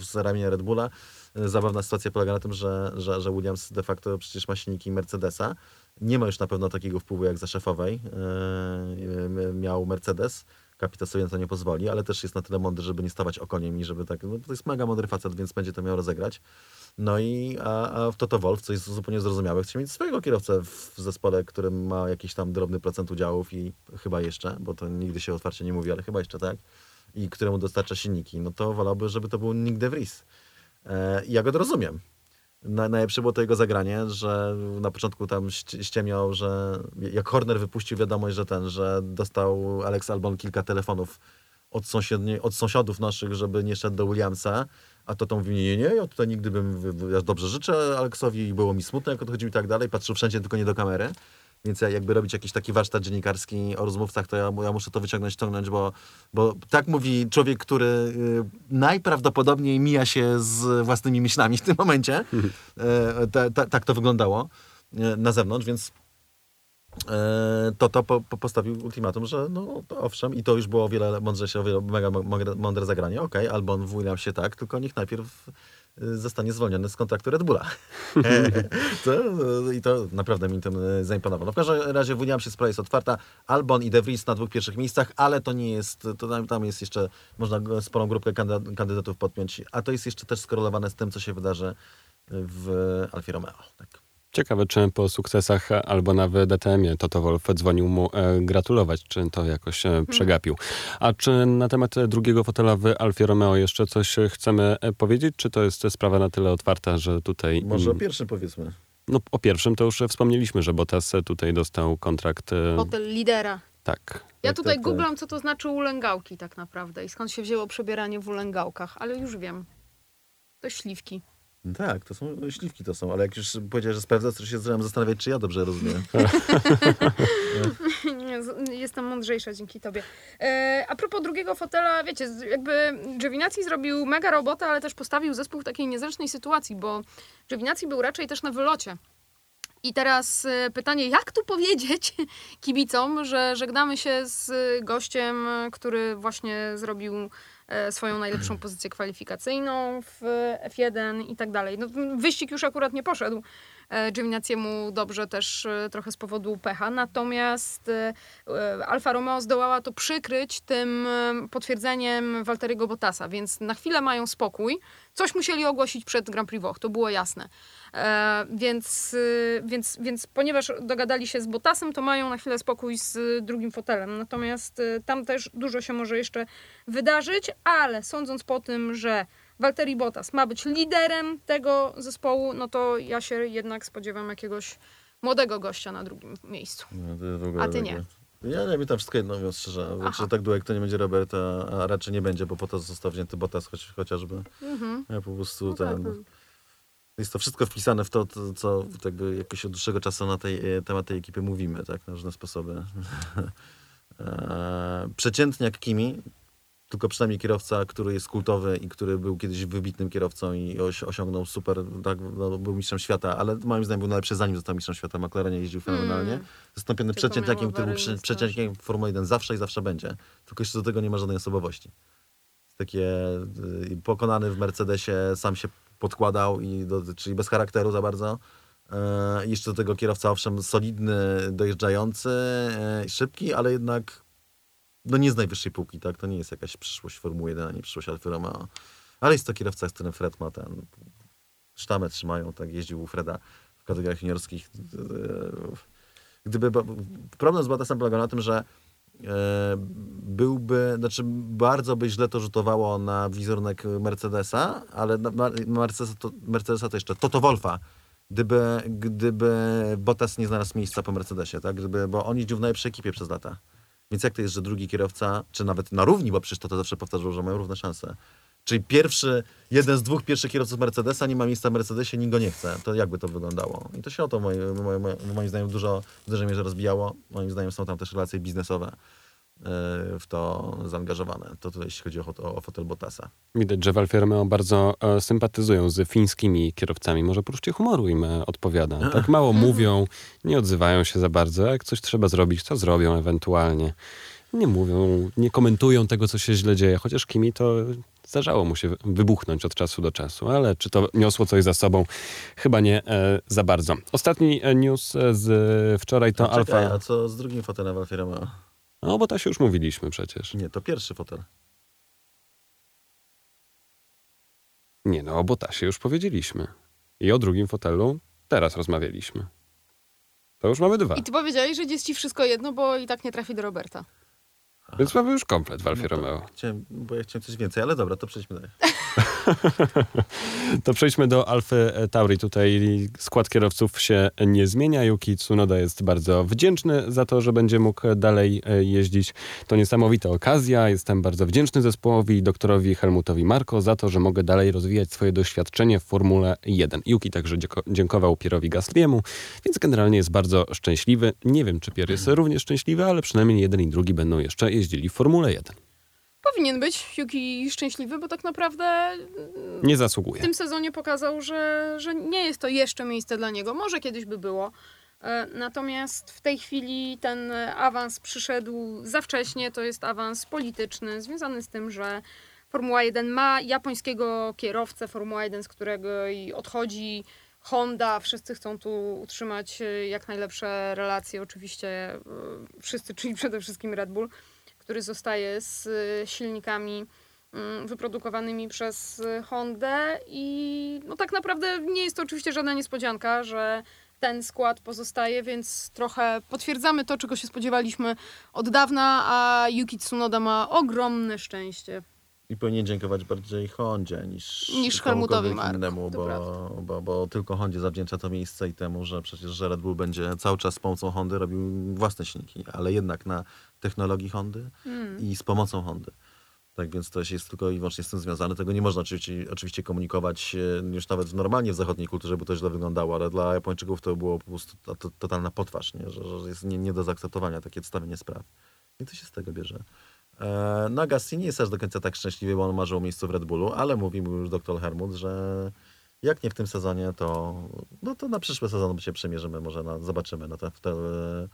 z ramienia Red Bulla. E, Zabawna sytuacja polega na tym, że, że, że Williams de facto przecież ma silniki Mercedesa. Nie ma już na pewno takiego wpływu jak za szefowej e, e, miał Mercedes kapita sobie na to nie pozwoli, ale też jest na tyle mądry, żeby nie stawać okoniem i żeby tak, no to jest mega mądry facet, więc będzie to miał rozegrać. No i a, a w Toto Wolf, co jest zupełnie zrozumiałe, chce mieć swojego kierowcę w zespole, który ma jakiś tam drobny procent udziałów i chyba jeszcze, bo to nigdy się otwarcie nie mówi, ale chyba jeszcze tak, i któremu dostarcza silniki, no to wolałby, żeby to był Nick de Vries. E, ja go rozumiem. Na, najlepsze było to jego zagranie, że na początku tam ści- ściemniał, że jak Horner wypuścił wiadomość, że ten, że dostał Alex Albon kilka telefonów od, sąsiedni, od sąsiadów naszych, żeby nie szedł do Williamsa, a to to mówi, nie, nie, ja tutaj nigdy bym, ja dobrze życzę Aleksowi i było mi smutno, jak odchodził i tak dalej, patrzył wszędzie, tylko nie do kamery. Więc ja jakby robić jakiś taki warsztat dziennikarski o rozmówcach, to ja, ja muszę to wyciągnąć, ściągnąć, bo, bo tak mówi człowiek, który y, najprawdopodobniej mija się z własnymi myślami w tym momencie. E, ta, ta, tak to wyglądało e, na zewnątrz, więc e, to, to po, po postawił ultimatum, że no owszem, i to już było o wiele mądrzejsze, o wiele mega mądre, zagranie. Okej, Albon w Williamsie tak, tylko niech najpierw zostanie zwolniony z kontraktu Red Bulla. to, I to naprawdę mi tym y, zaimponowało. No w każdym razie w Williamsie sprawa jest otwarta. Albon i De Vries na dwóch pierwszych miejscach, ale to nie jest, to tam, tam jest jeszcze, można sporą grupkę kandydat, kandydatów podpiąć, a to jest jeszcze też skorelowane z tym, co się wydarzy w Alfie Romeo. Tak. Ciekawe, czy po sukcesach Albona w DTM-ie Toto Wolff dzwonił mu e, gratulować, czy to jakoś e, przegapił. A czy na temat e, drugiego fotela w Alfie Romeo jeszcze coś e, chcemy e, powiedzieć, czy to jest sprawa na tyle otwarta, że tutaj... Może o mm, pierwszym powiedzmy. No o pierwszym to już e, wspomnieliśmy, że Bottas e, tutaj dostał kontrakt... e, Hotel lidera. Tak. Ja Tak, tutaj tak, tak. googlam, co to znaczy ulęgałki tak naprawdę i skąd się wzięło przebieranie w ulęgałkach, ale już wiem. To śliwki. Tak, to są śliwki to są, ale jak już powiedziałeś, że sprawdzasz, to się zacząłem zastanawiać, czy ja dobrze rozumiem. Nie, Jestem mądrzejsza dzięki tobie. E, a propos drugiego fotela, wiecie, jakby Giovinazzi zrobił mega robotę, ale też postawił zespół w takiej niezręcznej sytuacji, bo Giovinazzi był raczej też na wylocie. I teraz e, pytanie, jak tu powiedzieć kibicom, że żegnamy się z gościem, który właśnie zrobił swoją najlepszą pozycję kwalifikacyjną w F1 i tak dalej. No, wyścig już akurat nie poszedł. E, Giovinazziemu dobrze też e, trochę z powodu pecha, natomiast e, Alfa Romeo zdołała to przykryć tym potwierdzeniem Walteriego Bottasa, więc na chwilę mają spokój. Coś musieli ogłosić przed Grand Prix Włoch, to było jasne. Więc, więc, więc ponieważ dogadali się z Bottasem, to mają na chwilę spokój z drugim fotelem. Natomiast tam też dużo się może jeszcze wydarzyć, ale sądząc po tym, że Walteri Bottas ma być liderem tego zespołu, no to ja się jednak spodziewam jakiegoś młodego gościa na drugim miejscu. No, A ty nie. Ja nie wiem tam wszystko jedno, mówiąc szczerze. Że tak długo, jak to nie będzie Robert, a, raczej nie będzie, bo po to został wzięty Bottas choć, chociażby. Mhm. Ja po prostu No tak, ten... no. Jest to wszystko wpisane w to, to co jakby jakoś od dłuższego czasu na tej, e, temat tej ekipy mówimy, tak, na różne sposoby. E, Przeciętnie jak Kimi, tylko przynajmniej kierowca, który jest kultowy i który był kiedyś wybitnym kierowcą i osiągnął super, tak, no, był mistrzem świata, ale moim zdaniem był najlepszy zanim został mistrzem świata. McLarenie jeździł fenomenalnie. Zastąpiony Tylko przeciętniakiem, który był prze, strach. przeciętnikiem Formuły 1 zawsze i zawsze będzie. Tylko jeszcze do tego nie ma żadnej osobowości. Takie y, pokonany w Mercedesie, sam się podkładał, i do, czyli bez charakteru za bardzo. E, jeszcze do tego kierowca, owszem, solidny, dojeżdżający, e, szybki, ale jednak no nie z najwyższej półki, tak? To nie jest jakaś przyszłość Formuły 1, ani przyszłość Alfa Romeo. Ale jest to kierowca, z którym Fred ma ten sztamę trzymają, tak? Jeździł u Freda w kategoriach juniorskich. Gdyby, problem z Bottasem polegał na tym, że e, byłby, znaczy bardzo by źle to rzutowało na wizerunek Mercedesa, ale Mercedesa, to, Mercedesa to jeszcze Toto Wolfa, gdyby, gdyby Bottas nie znalazł miejsca po Mercedesie, tak? Gdyby, bo on jeździł w najlepszej ekipie przez lata. Więc jak to jest, że drugi kierowca, czy nawet na równi, bo przecież to, to zawsze powtarzał, że mają równe szanse, Czyli pierwszy, jeden z dwóch pierwszych kierowców Mercedesa nie ma miejsca w Mercedesie, nikt go nie chce. To jakby to wyglądało? I to się o to moim, moim, moim zdaniem dużo, w dużej mierze rozbijało. Moim zdaniem są tam też relacje biznesowe w to zaangażowane. To tutaj jeśli chodzi o, o, o fotel Bottasa. Widać, że Romeo bardzo e, sympatyzują z fińskimi kierowcami. Może poczucie humoru im e, odpowiada. Tak mało mówią, nie odzywają się za bardzo. Jak coś trzeba zrobić, to zrobią ewentualnie. Nie mówią, nie komentują tego, co się źle dzieje. Chociaż Kimi to zdarzało mu się wybuchnąć od czasu do czasu. Ale czy to niosło coś za sobą? Chyba nie e, za bardzo. Ostatni e, news z wczoraj to Alfa... a co z drugim fotelem Romeo? No, bo to się już mówiliśmy przecież. Nie, to pierwszy fotel. Nie no, o Botasie już powiedzieliśmy. I o drugim fotelu teraz rozmawialiśmy. To już mamy dwa. I ty powiedziałeś, że jest ci wszystko jedno, bo i tak nie trafi do Roberta. Więc mamy już komplet w Alfie No Romeo. Chciałem, bo ja chciałem coś więcej, ale dobra, to przejdźmy dalej. To przejdźmy do Alfy Tauri. Tutaj skład kierowców się nie zmienia. Yuki Tsunoda jest bardzo wdzięczny za to, że będzie mógł dalej e, jeździć. To niesamowita okazja. Jestem bardzo wdzięczny zespołowi doktorowi Helmutowi Marko za to, że mogę dalej rozwijać swoje doświadczenie w Formule 1. Yuki także dziękował Pierowi Gasliemu, więc generalnie jest bardzo szczęśliwy. Nie wiem, czy Pier jest również szczęśliwy, ale przynajmniej jeden i drugi będą jeszcze jeździli w Formule 1. Powinien być Yuki szczęśliwy, bo tak naprawdę Nie w zasługuje. tym sezonie pokazał, że, że nie jest to jeszcze miejsce dla niego. Może kiedyś by było. E, Natomiast w tej chwili ten awans przyszedł za wcześnie. To jest awans polityczny, związany z tym, że Formuła 1 ma japońskiego kierowcę, Formuła 1, z którego i odchodzi Honda. Wszyscy chcą tu utrzymać e, jak najlepsze relacje. Oczywiście e, wszyscy, czyli przede wszystkim Red Bull, który zostaje z e, silnikami mm, wyprodukowanymi przez y, Hondę. I no tak naprawdę nie jest to oczywiście żadna niespodzianka, że ten skład pozostaje, więc trochę potwierdzamy to, czego się spodziewaliśmy od dawna, a Yuki Tsunoda ma ogromne szczęście. I powinien dziękować bardziej Hondzie niż, Niż Helmutowi Marko, innemu, bo, bo, bo tylko Hondzie zawdzięcza to miejsce i temu, że przecież że Red Bull będzie cały czas z pomocą Hondy robił własne silniki, ale jednak na technologii Hondy Mm. i z pomocą Hondy. Tak więc to jest tylko i wyłącznie z tym związane. Tego nie można oczywiście, oczywiście komunikować e, już nawet normalnie w zachodniej kulturze, bo to źle wyglądało, ale dla Japończyków to było po prostu to, to, totalna potwarz, nie? Że, że jest nie, nie do zaakceptowania takie stawianie spraw. I to się z tego bierze. E, no Gassi nie jest aż do końca tak szczęśliwy, bo on marzył o miejscu w Red Bullu, ale mówi mu już dr Hermut, że jak nie w tym sezonie, to, no to na przyszły sezon się przemierzymy, może na, zobaczymy na ten fotel, e,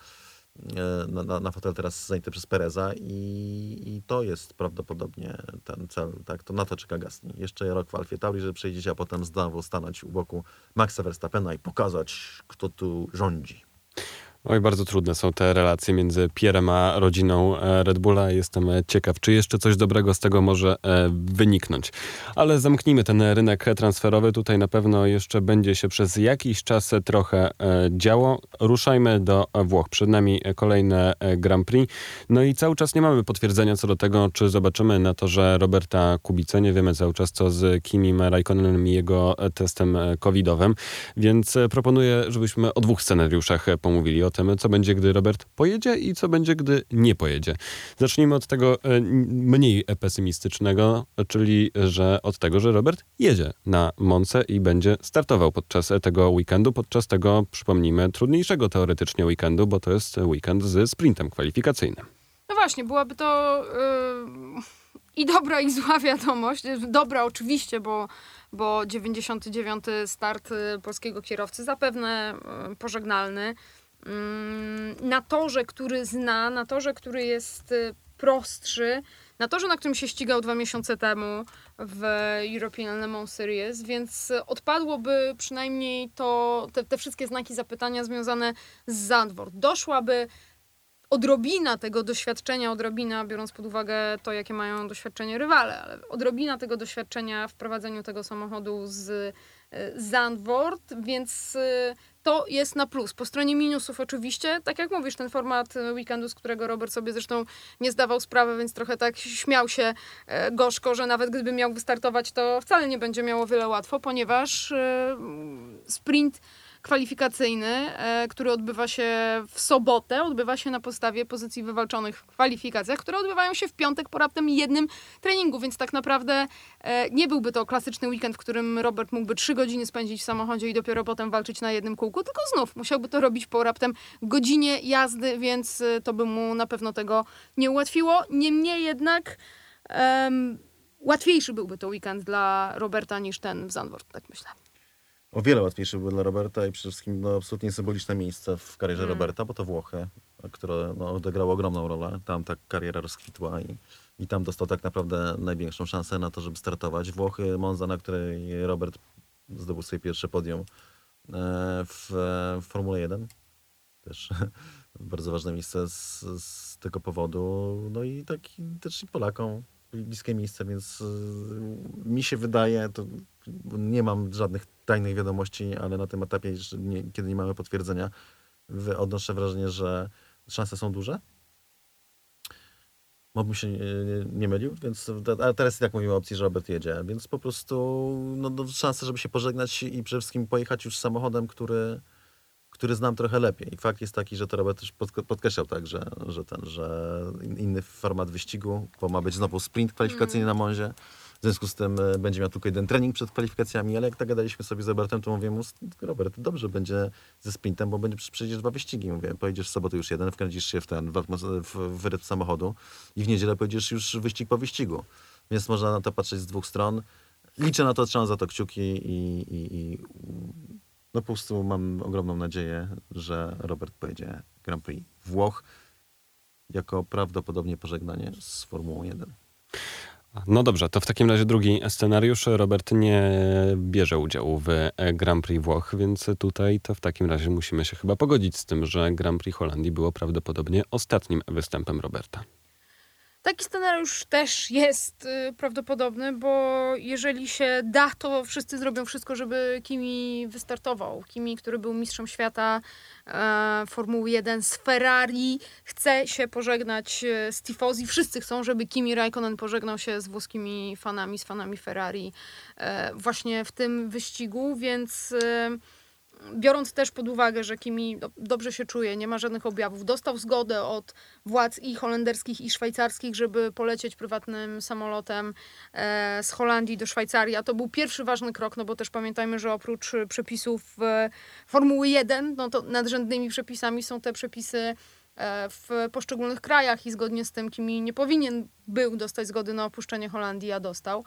na, na, na fotel teraz zajęty przez Pereza i, i to jest prawdopodobnie ten cel, tak, to na to czeka Gasly. Jeszcze rok w Alfie Tauri, żeby przejdzieć, a potem znowu stanąć u boku Maxa Verstappena i pokazać, kto tu rządzi. Oj, bardzo trudne są te relacje między Pierrem a rodziną e, Red Bulla. Jestem e, ciekaw, czy jeszcze coś dobrego z tego może e, wyniknąć. Ale zamknijmy ten rynek transferowy. Tutaj na pewno jeszcze będzie się przez jakiś czas trochę działo. Ruszajmy do Włoch. Przed nami kolejne Grand Prix. No i cały czas nie mamy potwierdzenia co do tego, czy zobaczymy na to, że Roberta Kubice, nie wiemy cały czas co z Kimim Raikkonenem i jego testem covidowym, więc proponuję, żebyśmy o dwóch scenariuszach pomówili. Tym, co będzie, gdy Robert pojedzie i co będzie, gdy nie pojedzie. Zacznijmy od tego e, mniej pesymistycznego, czyli że od tego, że Robert jedzie na Monce i będzie startował podczas tego weekendu, podczas tego, przypomnijmy, trudniejszego teoretycznie weekendu, bo to jest weekend ze sprintem kwalifikacyjnym. No właśnie, byłaby to yy, i dobra, i zła wiadomość. Dobra oczywiście, bo, bo 99. start y, polskiego kierowcy zapewne y, pożegnalny. Na torze, który zna, na torze, który jest y, prostszy, na torze, na którym się ścigał dwa miesiące temu w European Le Mans Series, więc odpadłoby przynajmniej to, te, te wszystkie znaki zapytania związane z Zandvoort. Doszłaby odrobina tego doświadczenia, odrobina, biorąc pod uwagę to, jakie mają doświadczenie rywale, ale odrobina tego doświadczenia w prowadzeniu tego samochodu z Zandvoort, więc y, to jest na plus. Po stronie minusów oczywiście, tak jak mówisz, ten format y, weekendu, z którego Robert sobie zresztą nie zdawał sprawy, więc trochę tak śmiał się e, gorzko, że nawet gdyby miał wystartować, to wcale nie będzie miało wiele łatwo, ponieważ y, sprint kwalifikacyjny, e, który odbywa się w sobotę, odbywa się na podstawie pozycji wywalczonych w kwalifikacjach, które odbywają się w piątek po raptem jednym treningu, więc tak naprawdę e, nie byłby to klasyczny weekend, w którym Robert mógłby trzy godziny spędzić w samochodzie i dopiero potem walczyć na jednym kółku, tylko znów musiałby to robić po raptem godzinie jazdy, więc e, to by mu na pewno tego nie ułatwiło. Niemniej jednak em, łatwiejszy byłby to weekend dla Roberta niż ten w Zandvoort, tak myślę. O wiele łatwiejszy był dla Roberta i przede wszystkim no, absolutnie symboliczne miejsce w karierze Mm. Roberta, bo to Włochy, które no, odegrało ogromną rolę. Tam ta kariera rozkwitła i, i tam dostał tak naprawdę największą szansę na to, żeby startować. Włochy, Monza, na której Robert zdobył swoje pierwsze podium e, w, w Formule 1. Też bardzo ważne miejsce z, z tego powodu. No i taki też i Polakom bliskie miejsce, więc y, mi się wydaje, to nie mam żadnych tajnych wiadomości, ale na tym etapie, nie, kiedy nie mamy potwierdzenia, odnoszę wrażenie, że szanse są duże. Mógłbym się nie, nie mylił, więc a teraz jak mówimy o opcji, że Robert jedzie, więc po prostu no, no, szanse, żeby się pożegnać i przede wszystkim pojechać już samochodem, który, który znam trochę lepiej. Fakt jest taki, że to Robert też podk- podkreślał tak, że, że, ten, że in- inny format wyścigu, bo ma być znowu sprint kwalifikacyjny na Monzie. W związku z tym e, będzie miał tylko jeden trening przed kwalifikacjami, ale jak tak gadaliśmy sobie z Robertem, to mówię mu, Robert, dobrze będzie ze sprintem, bo będzie przejdziesz dwa wyścigi. Mówię, pojedziesz w sobotę już jeden, wkręcisz się w ten, w, w, w rytm samochodu i w niedzielę pojedziesz już wyścig po wyścigu. Więc można na to patrzeć z dwóch stron. Liczę na to, trzymam za to kciuki i, i, i no po prostu mam ogromną nadzieję, że Robert pojedzie Grand Prix Włoch jako prawdopodobnie pożegnanie z Formułą 1. No dobrze, to w takim razie drugi scenariusz. Robert nie bierze udziału w Grand Prix Włoch, więc tutaj to w takim razie musimy się chyba pogodzić z tym, że Grand Prix Holandii było prawdopodobnie ostatnim występem Roberta. Taki scenariusz też jest y, prawdopodobny, bo jeżeli się da, to wszyscy zrobią wszystko, żeby Kimi wystartował. Kimi, który był mistrzem świata e, Formuły 1 z Ferrari, chce się pożegnać e, z Tifosi. Wszyscy chcą, żeby Kimi Raikkonen pożegnał się z włoskimi fanami, z fanami Ferrari e, właśnie w tym wyścigu, więc... E, biorąc też pod uwagę, że Kimi do, dobrze się czuje, nie ma żadnych objawów, dostał zgodę od władz i holenderskich, i szwajcarskich, żeby polecieć prywatnym samolotem e, z Holandii do Szwajcarii. A to był pierwszy ważny krok, no bo też pamiętajmy, że oprócz przepisów e, Formuły 1, no to nadrzędnymi przepisami są te przepisy e, w poszczególnych krajach i zgodnie z tym Kimi nie powinien był dostać zgody na opuszczenie Holandii, a dostał.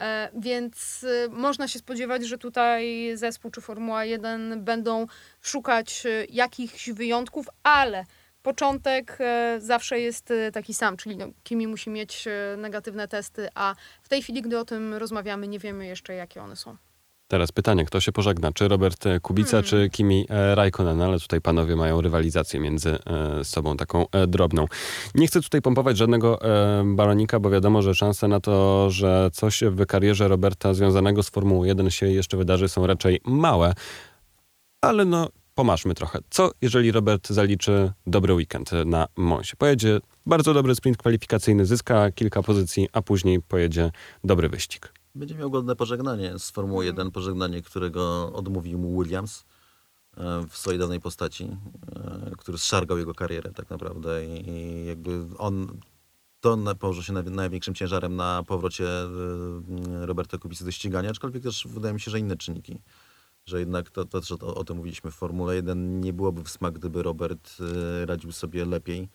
E, Więc y, można się spodziewać, że tutaj zespół czy Formuła 1 będą szukać y, jakichś wyjątków, ale początek e, zawsze jest y, taki sam, czyli no, Kimi musi mieć negatywne testy, a w tej chwili, gdy o tym rozmawiamy, nie wiemy jeszcze, jakie one są. Teraz pytanie, kto się pożegna? Czy Robert e, Kubica, Hmm. czy Kimi e, Raikkonen? Ale tutaj panowie mają rywalizację między e, sobą taką drobną. Nie chcę tutaj pompować żadnego balonika, bo wiadomo, że szanse na to, że coś w karierze Roberta związanego z Formułą 1 się jeszcze wydarzy są raczej małe. Ale no, pomaszmy trochę. Co jeżeli Robert zaliczy dobry weekend na Monsie? Pojedzie bardzo dobry sprint kwalifikacyjny, zyska kilka pozycji, a później pojedzie dobry wyścig. Będzie miał godne pożegnanie. Z Formuły 1, pożegnanie, którego odmówił mu Williams e, w swojej dawnej postaci, e, który zszargał jego karierę tak naprawdę i jakby on to na- położy się naj- największym ciężarem na powrocie e, Roberta Kubicy do ścigania, aczkolwiek też wydaje mi się, że inne czynniki. Że jednak to, to też o, o tym mówiliśmy w Formule 1 nie byłoby w smak, gdyby Robert radził sobie lepiej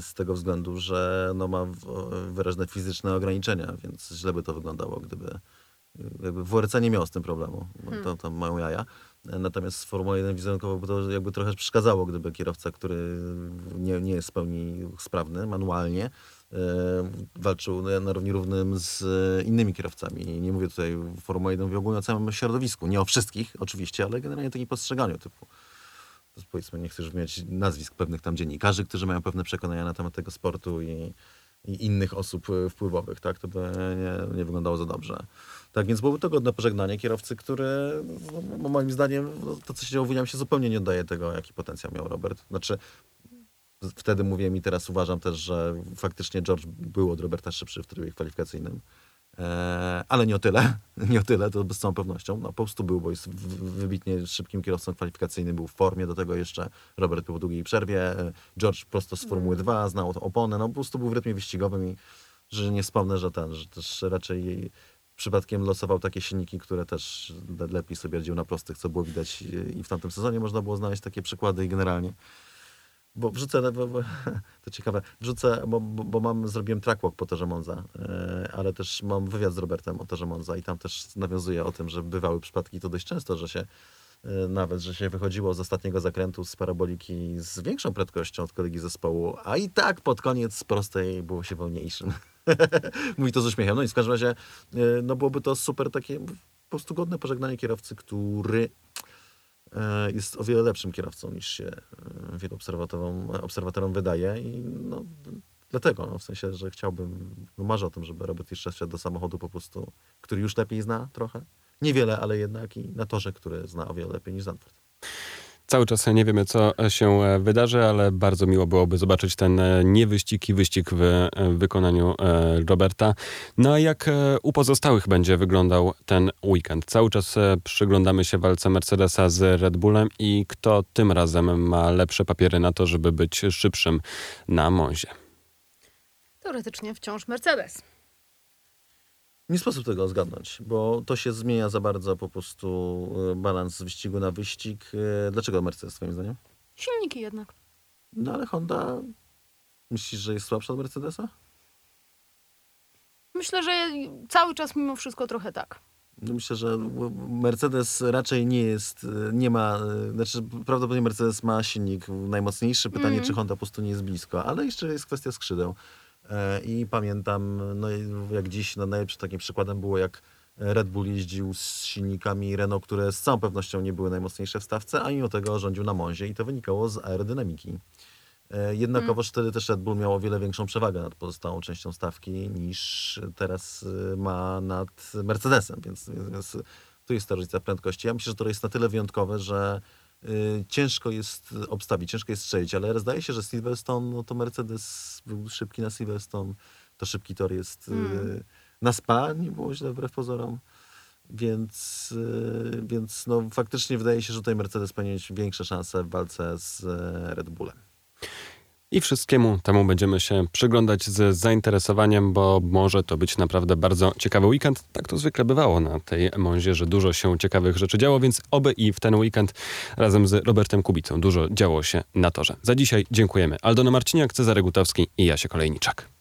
z tego względu, że no, ma w- wyraźne fizyczne ograniczenia, więc źle by to wyglądało, gdyby jakby w WRC nie miał z tym problemu, bo to, to mają jaja. E, Natomiast w Formule 1 wizerunkowo by to jakby trochę przeszkadzało, gdyby kierowca, który nie, nie jest w pełni sprawny manualnie, e, walczył na, na równi równym z e, innymi kierowcami. Nie mówię tutaj w Formule 1, mówię ogólnie o całym środowisku. Nie o wszystkich oczywiście, ale generalnie takim postrzeganiu typu powiedzmy, nie chcę już wymieniać nazwisk pewnych tam dziennikarzy, którzy mają pewne przekonania na temat tego sportu i, i innych osób e, wpływowych, tak? To by nie, nie wyglądało za dobrze. Tak więc byłoby to godne pożegnanie kierowcy, który no, moim zdaniem no, to, co się działo w Williamsie zupełnie nie oddaje tego, jaki potencjał miał Robert. Znaczy wtedy mówiłem i teraz uważam też, że faktycznie George był od Roberta szybszy w trybie kwalifikacyjnym. E, ale nie o tyle, nie o tyle, to z całą pewnością. No, po prostu był, bo jest w- wybitnie szybkim kierowcą kwalifikacyjnym, był w formie, do tego jeszcze Robert był po długiej przerwie, e, George prosto z Formuły 2, znał oponę, no po prostu był w rytmie wyścigowym i że nie wspomnę, że ten, że też raczej przypadkiem losował takie silniki, które też le- lepiej sobie radził na prostych, co było widać i w tamtym sezonie można było znaleźć takie przykłady i generalnie. Bo wrzucę, bo, bo, to ciekawe, wrzucę, bo, bo, mam, zrobiłem trackwalk po Torze Monza, e, ale też mam wywiad z Robertem o Torze Monza i tam też nawiązuje o tym, że bywały przypadki to dość często, że się e, nawet, że się wychodziło z ostatniego zakrętu z paraboliki z większą prędkością od kolegi zespołu, a i tak pod koniec prostej było się wolniejszym. Mówi to z uśmiechem. No i w każdym razie, e, no byłoby to super takie po prostu godne pożegnanie kierowcy, który jest o wiele lepszym kierowcą niż się e, wielu obserwatorom, obserwatorom wydaje i no, dlatego, no, w sensie, że chciałbym, no, marzę o tym, żeby Robert jeszcze wsiadł do samochodu po prostu, który już lepiej zna trochę. Niewiele, ale jednak i na torze, który zna o wiele lepiej niż Zandvoort. Cały czas nie wiemy, co się e, wydarzy, ale bardzo miło byłoby zobaczyć ten e, nie wyścig i wyścig w e, wykonaniu Roberta. No a jak u pozostałych będzie wyglądał ten weekend? Cały czas przyglądamy się walce Mercedesa z Red Bullem i kto tym razem ma lepsze papiery na to, żeby być szybszym na Monzie. Teoretycznie wciąż Mercedes. Nie sposób tego zgadnąć, bo to się zmienia za bardzo po prostu e, balans z wyścigu na wyścig. E, Dlaczego Mercedes, twoim zdaniem? Silniki jednak. No ale Honda, myślisz, że jest słabsza od Mercedesa? Myślę, że cały czas mimo wszystko trochę tak. No Myślę, że Mercedes raczej nie jest, e, nie ma, znaczy prawdopodobnie Mercedes ma silnik najmocniejszy. Pytanie, Mm. czy Honda po prostu nie jest blisko, ale jeszcze jest kwestia skrzydeł. E, I pamiętam, no jak dziś, no najlepszym takim przykładem było, jak Red Bull jeździł z silnikami Renault, które z całą pewnością nie były najmocniejsze w stawce, a mimo tego rządził na Monzie i to wynikało z aerodynamiki. E, Jednakowoż wtedy też Red Bull miał o wiele większą przewagę nad pozostałą częścią stawki niż teraz e, ma nad Mercedesem, więc, więc tu jest ta różnica prędkości. Ja myślę, że to jest na tyle wyjątkowe, że ciężko jest obstawić, ciężko jest strzelić, ale zdaje się, że Silverstone, no to Mercedes był szybki na Silverstone, to szybki tor jest y, Mm. na Spa, nie było źle wbrew pozorom. Więc, y, więc no, faktycznie wydaje się, że tutaj Mercedes powinien mieć większe szanse w walce z e, Red Bullem. I wszystkiemu temu będziemy się przyglądać z zainteresowaniem, bo może to być naprawdę bardzo ciekawy weekend. Tak to zwykle bywało na tej Monzie, że dużo się ciekawych rzeczy działo, więc oby i w ten weekend razem z Robertem Kubicą dużo działo się na torze. Za dzisiaj dziękujemy. Aldona Marciniak, Cezary Gutowski i Jasie Kolejniczak.